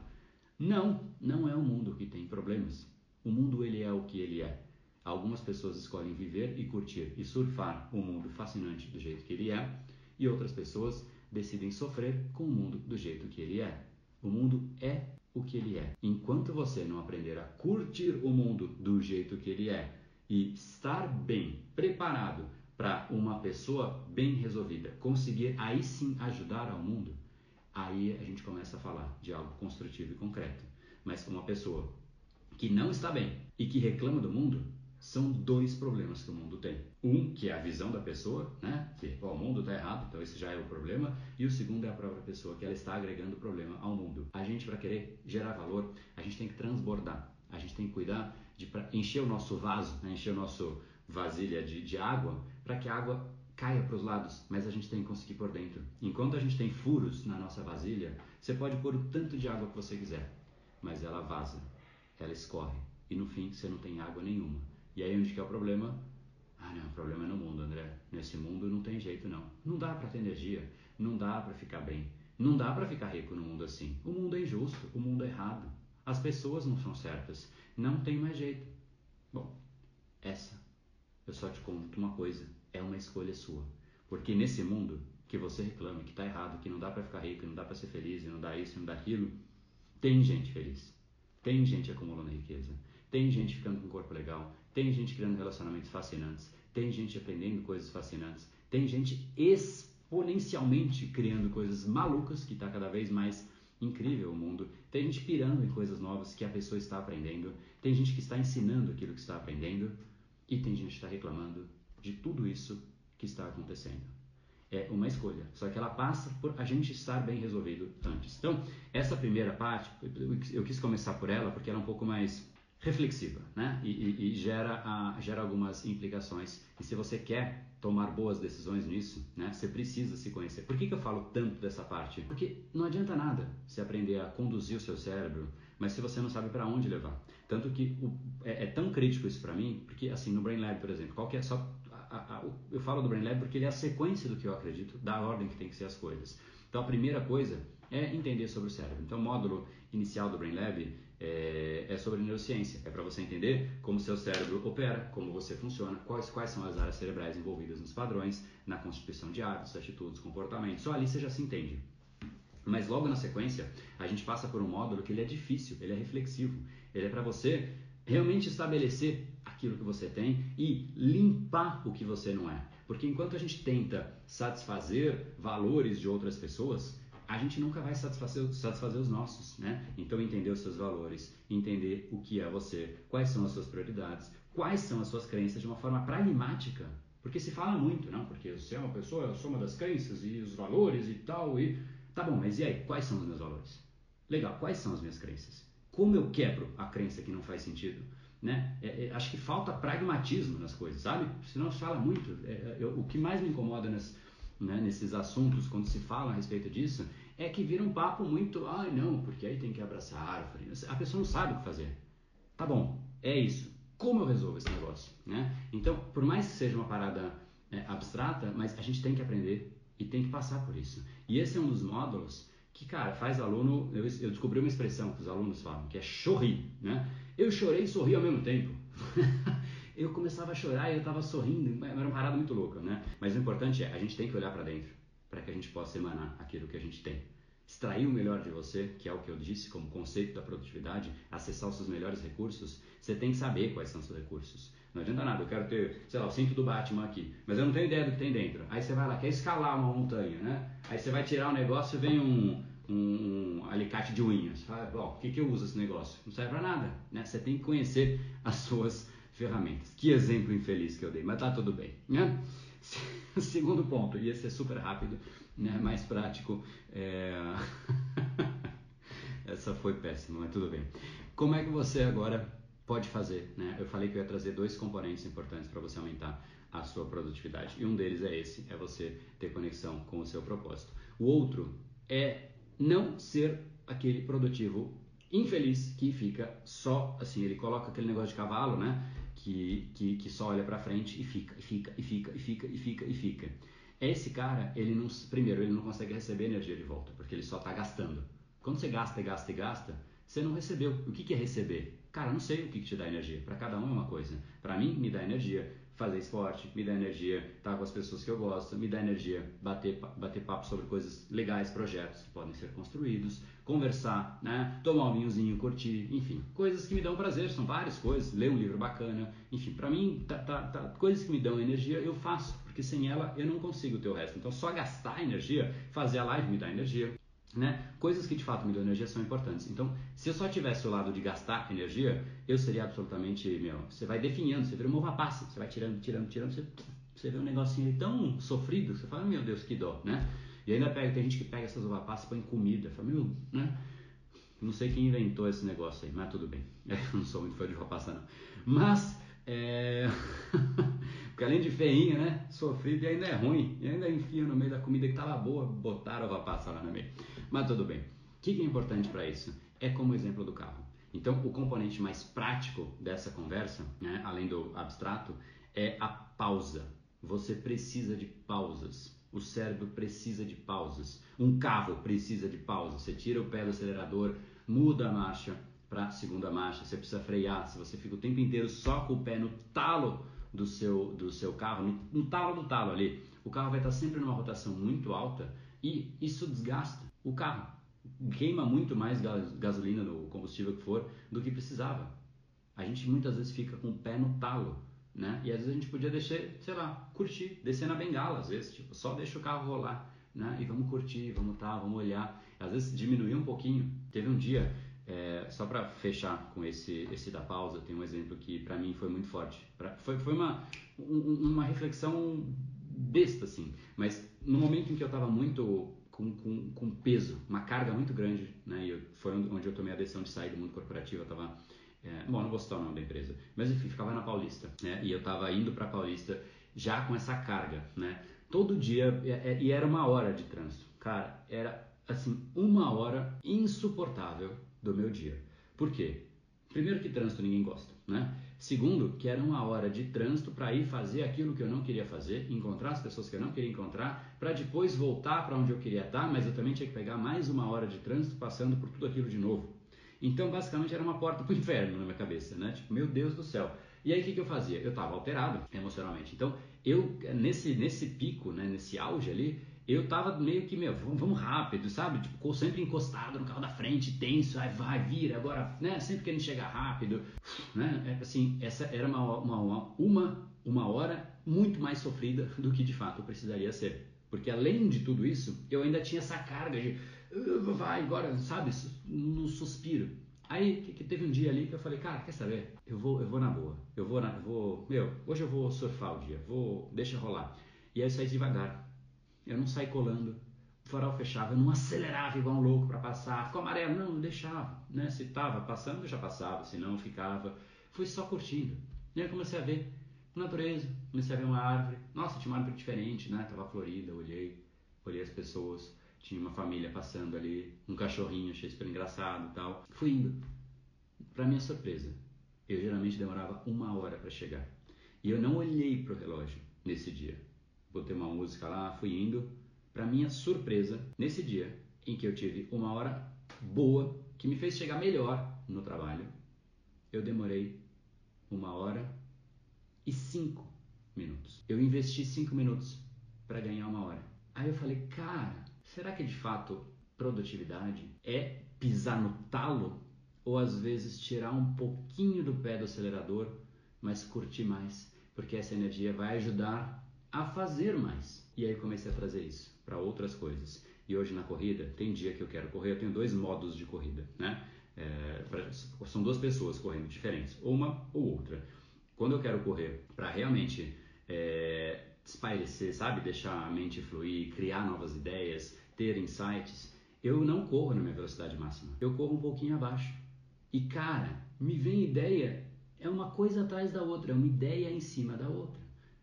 Não, não é o mundo que tem problemas. O mundo ele é o que ele é. Algumas pessoas escolhem viver e curtir e surfar o mundo fascinante do jeito que ele é, e outras pessoas decidem sofrer com o mundo do jeito que ele é. O mundo é o que ele é. Enquanto você não aprender a curtir o mundo do jeito que ele é e estar bem preparado para uma pessoa bem resolvida conseguir aí sim ajudar ao mundo, aí a gente começa a falar de algo construtivo e concreto. Mas uma pessoa que não está bem e que reclama do mundo, são dois problemas que o mundo tem. Um, que é a visão da pessoa, né? Que o mundo está errado, então esse já é o problema. E o segundo é a própria pessoa, que ela está agregando problema ao mundo. A gente, para querer gerar valor, a gente tem que transbordar. A gente tem que cuidar de encher o nosso vaso, né? encher o nosso vasilha de, de água, para que a água caia para os lados, mas a gente tem que conseguir por dentro. Enquanto a gente tem furos na nossa vasilha, você pode pôr o tanto de água que você quiser, mas ela vaza, ela escorre e no fim você não tem água nenhuma. E aí onde que é o problema? Ah, não, o problema é no mundo, André. Nesse mundo não tem jeito não. Não dá para ter energia, não dá para ficar bem, não dá para ficar rico no mundo assim. O mundo é injusto, o mundo é errado. As pessoas não são certas, não tem mais jeito. Bom, essa eu só te conto uma coisa, é uma escolha sua. Porque nesse mundo que você reclama que está errado, que não dá para ficar rico, não dá para ser feliz, não dá isso, não dá aquilo, tem gente feliz. Tem gente acumulando riqueza. Tem gente ficando com um corpo legal. Tem gente criando relacionamentos fascinantes. Tem gente aprendendo coisas fascinantes. Tem gente exponencialmente criando coisas malucas que está cada vez mais incrível o mundo. Tem gente pirando em coisas novas que a pessoa está aprendendo. Tem gente que está ensinando aquilo que está aprendendo. E tem gente que está reclamando de tudo isso que está acontecendo. É uma escolha, só que ela passa por a gente estar bem resolvido antes. Então, essa primeira parte, eu quis começar por ela porque ela é um pouco mais reflexiva, né? E, e, e gera, a, gera algumas implicações. E se você quer tomar boas decisões nisso, né? Você precisa se conhecer. Por que, que eu falo tanto dessa parte? Porque não adianta nada você aprender a conduzir o seu cérebro, mas se você não sabe para onde levar. Tanto que o, é, é, tão crítico isso para mim, porque assim no Brain Lab, por exemplo, qual é só a, a, eu falo do Brain Lab porque ele é a sequência do que eu acredito, da ordem que tem que ser as coisas. Então a primeira coisa é entender sobre o cérebro. Então o módulo inicial do Brain Lab é, é sobre neurociência. É para você entender como seu cérebro opera, como você funciona, quais, quais são as áreas cerebrais envolvidas nos padrões, na constituição de hábitos, atitudes, comportamentos. Só ali você já se entende. Mas logo na sequência, a gente passa por um módulo que ele é difícil, ele é reflexivo. Ele é para você realmente estabelecer aquilo que você tem e limpar o que você não é. Porque enquanto a gente tenta satisfazer valores de outras pessoas, a gente nunca vai satisfazer, satisfazer os nossos, né? Então entender os seus valores, entender o que é você, quais são as suas prioridades, quais são as suas crenças de uma forma pragmática. Porque se fala muito, não? Porque você é uma pessoa, eu sou uma das crenças e os valores e tal e tá bom, mas e aí, quais são os meus valores? Legal, quais são as minhas crenças? Como eu quebro a crença que não faz sentido? Né? É, é, acho que falta pragmatismo nas coisas, sabe? Senão se fala muito. É, é, eu, o que mais me incomoda nas, né, nesses assuntos, quando se fala a respeito disso, é que vira um papo muito, ah, não, porque aí tem que abraçar a árvore. A pessoa não sabe o que fazer. Tá bom, é isso. Como eu resolvo esse negócio? Né? Então, por mais que seja uma parada é, abstrata, mas a gente tem que aprender e tem que passar por isso. E esse é um dos módulos que, cara, faz aluno. Eu, eu descobri uma expressão que os alunos falam, que é chorrir, né? Eu chorei e sorri ao mesmo tempo. eu começava a chorar e eu estava sorrindo, era uma parada muito louca, né? Mas o importante é, a gente tem que olhar para dentro, para que a gente possa emanar aquilo que a gente tem. Extrair o melhor de você, que é o que eu disse como conceito da produtividade, acessar os seus melhores recursos, você tem que saber quais são os seus recursos. Não adianta nada, eu quero ter, sei lá, o cinto do Batman aqui, mas eu não tenho ideia do que tem dentro. Aí você vai lá, quer escalar uma montanha, né? Aí você vai tirar um negócio e vem um, um, um, alicate de unhas. Fala, bom, o que, que eu uso esse negócio? Não serve para nada, né? Você tem que conhecer as suas ferramentas. Que exemplo infeliz que eu dei, mas tá tudo bem, né? Segundo ponto, ia ser super rápido, né? mais prático. É... Essa foi péssima, mas tudo bem. Como é que você agora pode fazer? Né? Eu falei que eu ia trazer dois componentes importantes para você aumentar a sua produtividade. E um deles é esse, é você ter conexão com o seu propósito. O outro é não ser aquele produtivo infeliz que fica só assim, ele coloca aquele negócio de cavalo, né? Que, que, que só olha para frente e fica, e fica, e fica, e fica, e fica, e fica. Esse cara, ele não, primeiro, ele não consegue receber energia de volta, porque ele só está gastando. Quando você gasta, gasta e gasta, você não recebeu. O que, que é receber? Cara, não sei o que, que te dá energia. Para cada um é uma coisa. Para mim, me dá energia fazer esporte, me dá energia estar com as pessoas que eu gosto, me dá energia bater, bater papo sobre coisas legais, projetos que podem ser construídos, conversar, né? tomar um vinhozinho, curtir, enfim, coisas que me dão prazer, são várias coisas, ler um livro bacana, enfim, para mim, tá, tá, tá, coisas que me dão energia eu faço, porque sem ela eu não consigo ter o resto. Então, só gastar energia, fazer a live me dá energia, né? Coisas que de fato me dão energia são importantes. Então, se eu só tivesse o lado de gastar energia, eu seria absolutamente, meu, você vai definhando, você vira uva passa, você vai tirando, tirando, tirando, você, você vê um negocinho tão sofrido, você fala, meu Deus, que dó, né? E ainda pega, tem gente que pega essas uva passas e põe comida, fala, meu, né? Não sei quem inventou esse negócio aí, mas tudo bem. Eu não sou muito fã de uva passa, não. Mas É... Porque além de feinho, né? Sofrido e ainda é ruim. E ainda enfia no meio da comida que tava boa, botaram a passa lá no meio. Mas tudo bem. O que é importante para isso? É como exemplo do carro. Então, o componente mais prático dessa conversa, né, além do abstrato, é a pausa. Você precisa de pausas. O cérebro precisa de pausas. Um carro precisa de pausas. Você tira o pé do acelerador, muda a marcha para a segunda marcha. Você precisa frear. Se você fica o tempo inteiro só com o pé no talo do seu, do seu carro, no, no talo do talo ali, o carro vai estar sempre numa rotação muito alta e isso desgasta o carro. Queima muito mais gasolina no combustível que for do que precisava. A gente muitas vezes fica com o pé no talo, né? E às vezes a gente podia deixar, sei lá, curtir, descer na bengala, às vezes, tipo, só deixa o carro rolar, né? E vamos curtir, vamos tá, vamos olhar. Às vezes diminuir um pouquinho. Teve um dia é, só para fechar com esse, esse da pausa, tem um exemplo que para mim foi muito forte. Pra, foi foi uma, um, uma reflexão besta, assim. Mas no momento em que eu estava muito com, com, com, peso, uma carga muito grande, né? E foi onde eu tomei a decisão de sair do mundo corporativo. Eu estava, é, bom, não vou citar o nome da empresa, mas enfim, ficava na Paulista, né? E eu estava indo para Paulista já com essa carga, né? Todo dia, e era uma hora de trânsito. Cara, era assim, uma hora insuportável do meu dia. Por quê? Primeiro que trânsito ninguém gosta, né? Segundo, que era uma hora de trânsito para ir fazer aquilo que eu não queria fazer, encontrar as pessoas que eu não queria encontrar, para depois voltar para onde eu queria estar, mas eu também tinha que pegar mais uma hora de trânsito passando por tudo aquilo de novo. Então, basicamente, era uma porta para o inferno na minha cabeça, né? Tipo, meu Deus do céu. E aí, o que, que eu fazia? Eu estava alterado emocionalmente. Então, eu, nesse, nesse pico, né, nesse auge ali, eu tava meio que, meu, vamos rápido, sabe? Tipo, sempre encostado no carro da frente, tenso, aí vai, vira, agora, né? Sempre querendo chegar rápido, né? É, assim, essa era uma, uma, uma, uma hora muito mais sofrida do que de fato precisaria ser. Porque além de tudo isso, eu ainda tinha essa carga de, uh, vai, agora, sabe? No suspiro. Aí que, que, teve um dia ali que eu falei, cara, quer saber? Eu vou, eu vou na boa. Eu vou, na, eu vou, meu, hoje eu vou surfar o dia, vou, deixa rolar. E aí eu saí devagar eu não saí colando. O farol fechava, eu não acelerava igual um louco para passar. Ficou amarelo, não, deixava. Né? Se estava passando, eu já passava, se não, ficava. Fui só curtindo. E aí comecei a ver natureza, comecei a ver uma árvore. Nossa, tinha uma árvore diferente, né? Tava florida, olhei, olhei as pessoas. Tinha uma família passando ali, um cachorrinho, achei super engraçado e tal. Fui indo. Para minha surpresa, eu geralmente demorava uma hora para chegar. E eu não olhei pro relógio nesse dia botei uma música lá, fui indo. Para minha surpresa, nesse dia em que eu tive uma hora boa que me fez chegar melhor no trabalho, eu demorei uma hora e cinco minutos. Eu investi cinco minutos para ganhar uma hora. Aí eu falei, cara, será que de fato produtividade é pisar no talo ou às vezes tirar um pouquinho do pé do acelerador, mas curtir mais, porque essa energia vai ajudar a fazer mais. E aí comecei a trazer isso para outras coisas. E hoje na corrida, tem dia que eu quero correr, eu tenho dois modos de corrida, né? É, pra, são duas pessoas correndo diferentes, uma ou outra. Quando eu quero correr para realmente é, espairecer, sabe? Deixar a mente fluir, criar novas ideias, ter insights, eu não corro na minha velocidade máxima. Eu corro um pouquinho abaixo. E cara, me vem ideia, é uma coisa atrás da outra, é uma ideia em cima da outra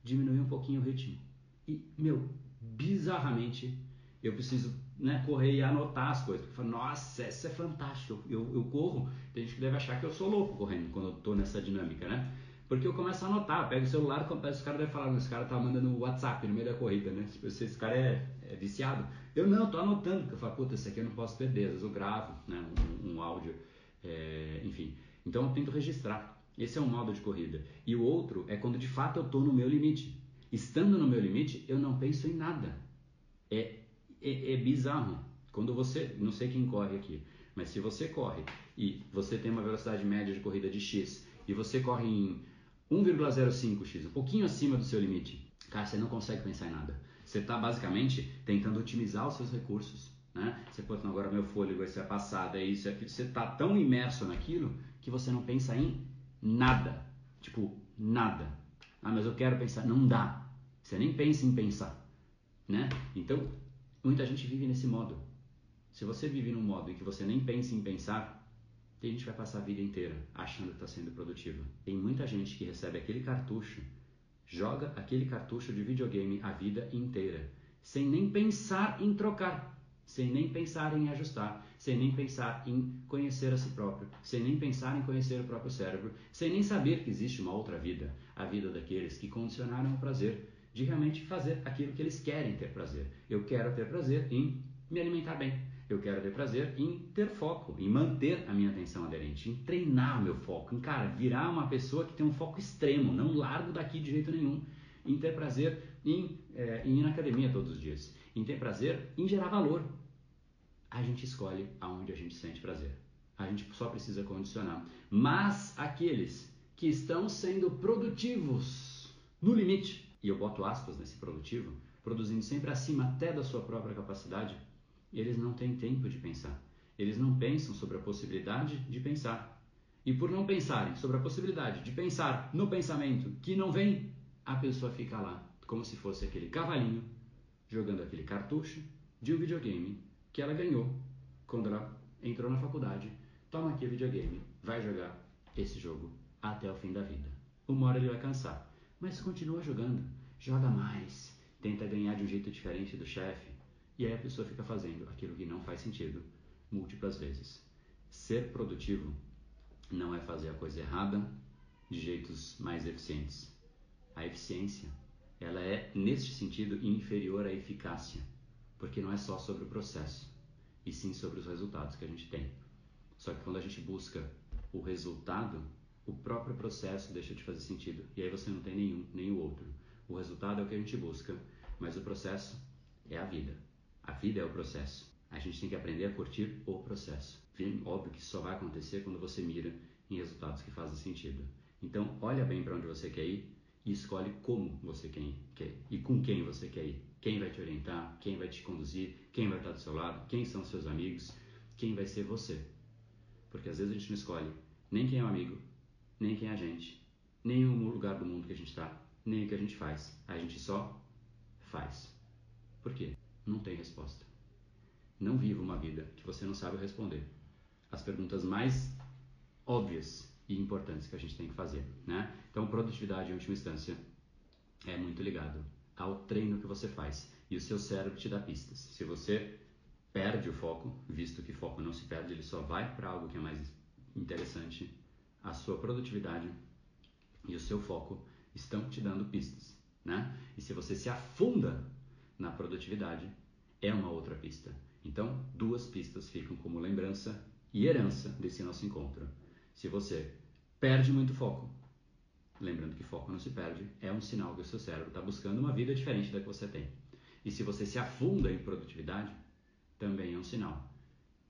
diminuir um pouquinho o ritmo. E, meu, bizarramente, eu preciso né, correr e anotar as coisas. Eu falo, nossa, isso é fantástico. Eu, eu corro, tem gente que deve achar que eu sou louco correndo quando eu tô nessa dinâmica, né? Porque eu começo a anotar, pego o celular, os caras devem falar, esse cara tá mandando WhatsApp no meio da corrida, né? Tipo, esse cara é, é viciado. Eu não, tô anotando, porque eu falo, puta, esse aqui eu não posso perder, às vezes eu gravo, né, um, um áudio, é, enfim. Então eu tento registrar. Esse é um modo de corrida. E o outro é quando de fato eu estou no meu limite. Estando no meu limite, eu não penso em nada. É, é, é bizarro. Quando você, não sei quem corre aqui, mas se você corre e você tem uma velocidade média de corrida de X e você corre em 1,05x, um pouquinho acima do seu limite, cara, você não consegue pensar em nada. Você está basicamente tentando otimizar os seus recursos. Né? Você pode, agora meu fôlego, isso é passada, isso, é aquilo. Você está tão imerso naquilo que você não pensa em Nada. Tipo, nada. Ah, mas eu quero pensar. Não dá. Você nem pensa em pensar. Né? Então, muita gente vive nesse modo. Se você vive num modo em que você nem pensa em pensar, Tem gente que vai passar a vida inteira achando que está sendo produtiva. Tem muita gente que recebe aquele cartucho, joga aquele cartucho de videogame a vida inteira, sem nem pensar em trocar, sem nem pensar em ajustar, sem nem pensar em conhecer a si próprio, sem nem pensar em conhecer o próprio cérebro, sem nem saber que existe uma outra vida, a vida daqueles que condicionaram o prazer de realmente fazer aquilo que eles querem ter prazer. Eu quero ter prazer em me alimentar bem. Eu quero ter prazer em ter foco, em manter a minha atenção aderente, em treinar o meu foco, em cara, virar uma pessoa que tem um foco extremo, não largo daqui de jeito nenhum, em ter prazer em, é, em ir na academia todos os dias, em ter prazer em gerar valor, a gente escolhe aonde a gente sente prazer. A gente só precisa condicionar. Mas aqueles que estão sendo produtivos no limite, e eu boto aspas nesse produtivo, produzindo sempre acima até da sua própria capacidade, eles não têm tempo de pensar. Eles não pensam sobre a possibilidade de pensar. E por não pensarem sobre a possibilidade de pensar no pensamento que não vem, a pessoa fica lá como se fosse aquele cavalinho jogando aquele cartucho de um videogame que ela ganhou quando ela entrou na faculdade. Toma aqui videogame, vai jogar esse jogo até o fim da vida. Uma hora ele vai cansar, mas continua jogando, joga mais, tenta ganhar de um jeito diferente do chefe, e aí a pessoa fica fazendo aquilo que não faz sentido múltiplas vezes. Ser produtivo não é fazer a coisa errada de jeitos mais eficientes. A eficiência, ela é neste sentido inferior à eficácia porque não é só sobre o processo, e sim sobre os resultados que a gente tem. Só que quando a gente busca o resultado, o próprio processo deixa de fazer sentido, e aí você não tem nenhum nem o outro. O resultado é o que a gente busca, mas o processo é a vida. A vida é o processo. A gente tem que aprender a curtir o processo. Óbvio que só vai acontecer quando você mira em resultados que fazem sentido. Então, olha bem para onde você quer ir e escolhe como você quer ir e com quem você quer ir quem vai te orientar, quem vai te conduzir, quem vai estar do seu lado, quem são seus amigos, quem vai ser você. Porque às vezes a gente não escolhe nem quem é o amigo, nem quem é a gente, nem o lugar do mundo que a gente está, nem o que a gente faz. A gente só faz. Por quê? Não tem resposta. Não viva uma vida que você não sabe responder. As perguntas mais óbvias e importantes que a gente tem que fazer, né? Então, produtividade em última instância é muito ligado ao treino que você faz. E o seu cérebro te dá pistas. Se você perde o foco, visto que foco não se perde, ele só vai para algo que é mais interessante, a sua produtividade e o seu foco estão te dando pistas, né? E se você se afunda na produtividade, é uma outra pista. Então, duas pistas ficam como lembrança e herança desse nosso encontro. Se você perde muito foco, lembrando que foco não se perde, é um sinal que o seu cérebro está buscando uma vida diferente da que você tem. E se você se afunda em produtividade, também é um sinal.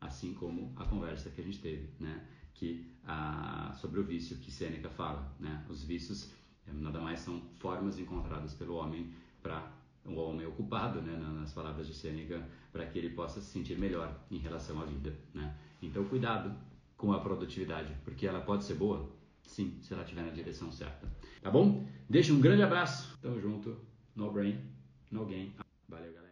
Assim como a conversa que a gente teve, né? que, ah, sobre o vício que Sêneca fala. Né? Os vícios eh, nada mais são formas encontradas pelo homem para o homem ocupado, né, nas palavras de Sêneca, para que ele possa se sentir melhor em relação à vida. Né? Então, cuidado com a produtividade, porque ela pode ser boa, Sim, se ela estiver na direção certa. Tá bom? Deixa um grande abraço. Tamo junto. No brain, no gain. Valeu, galera.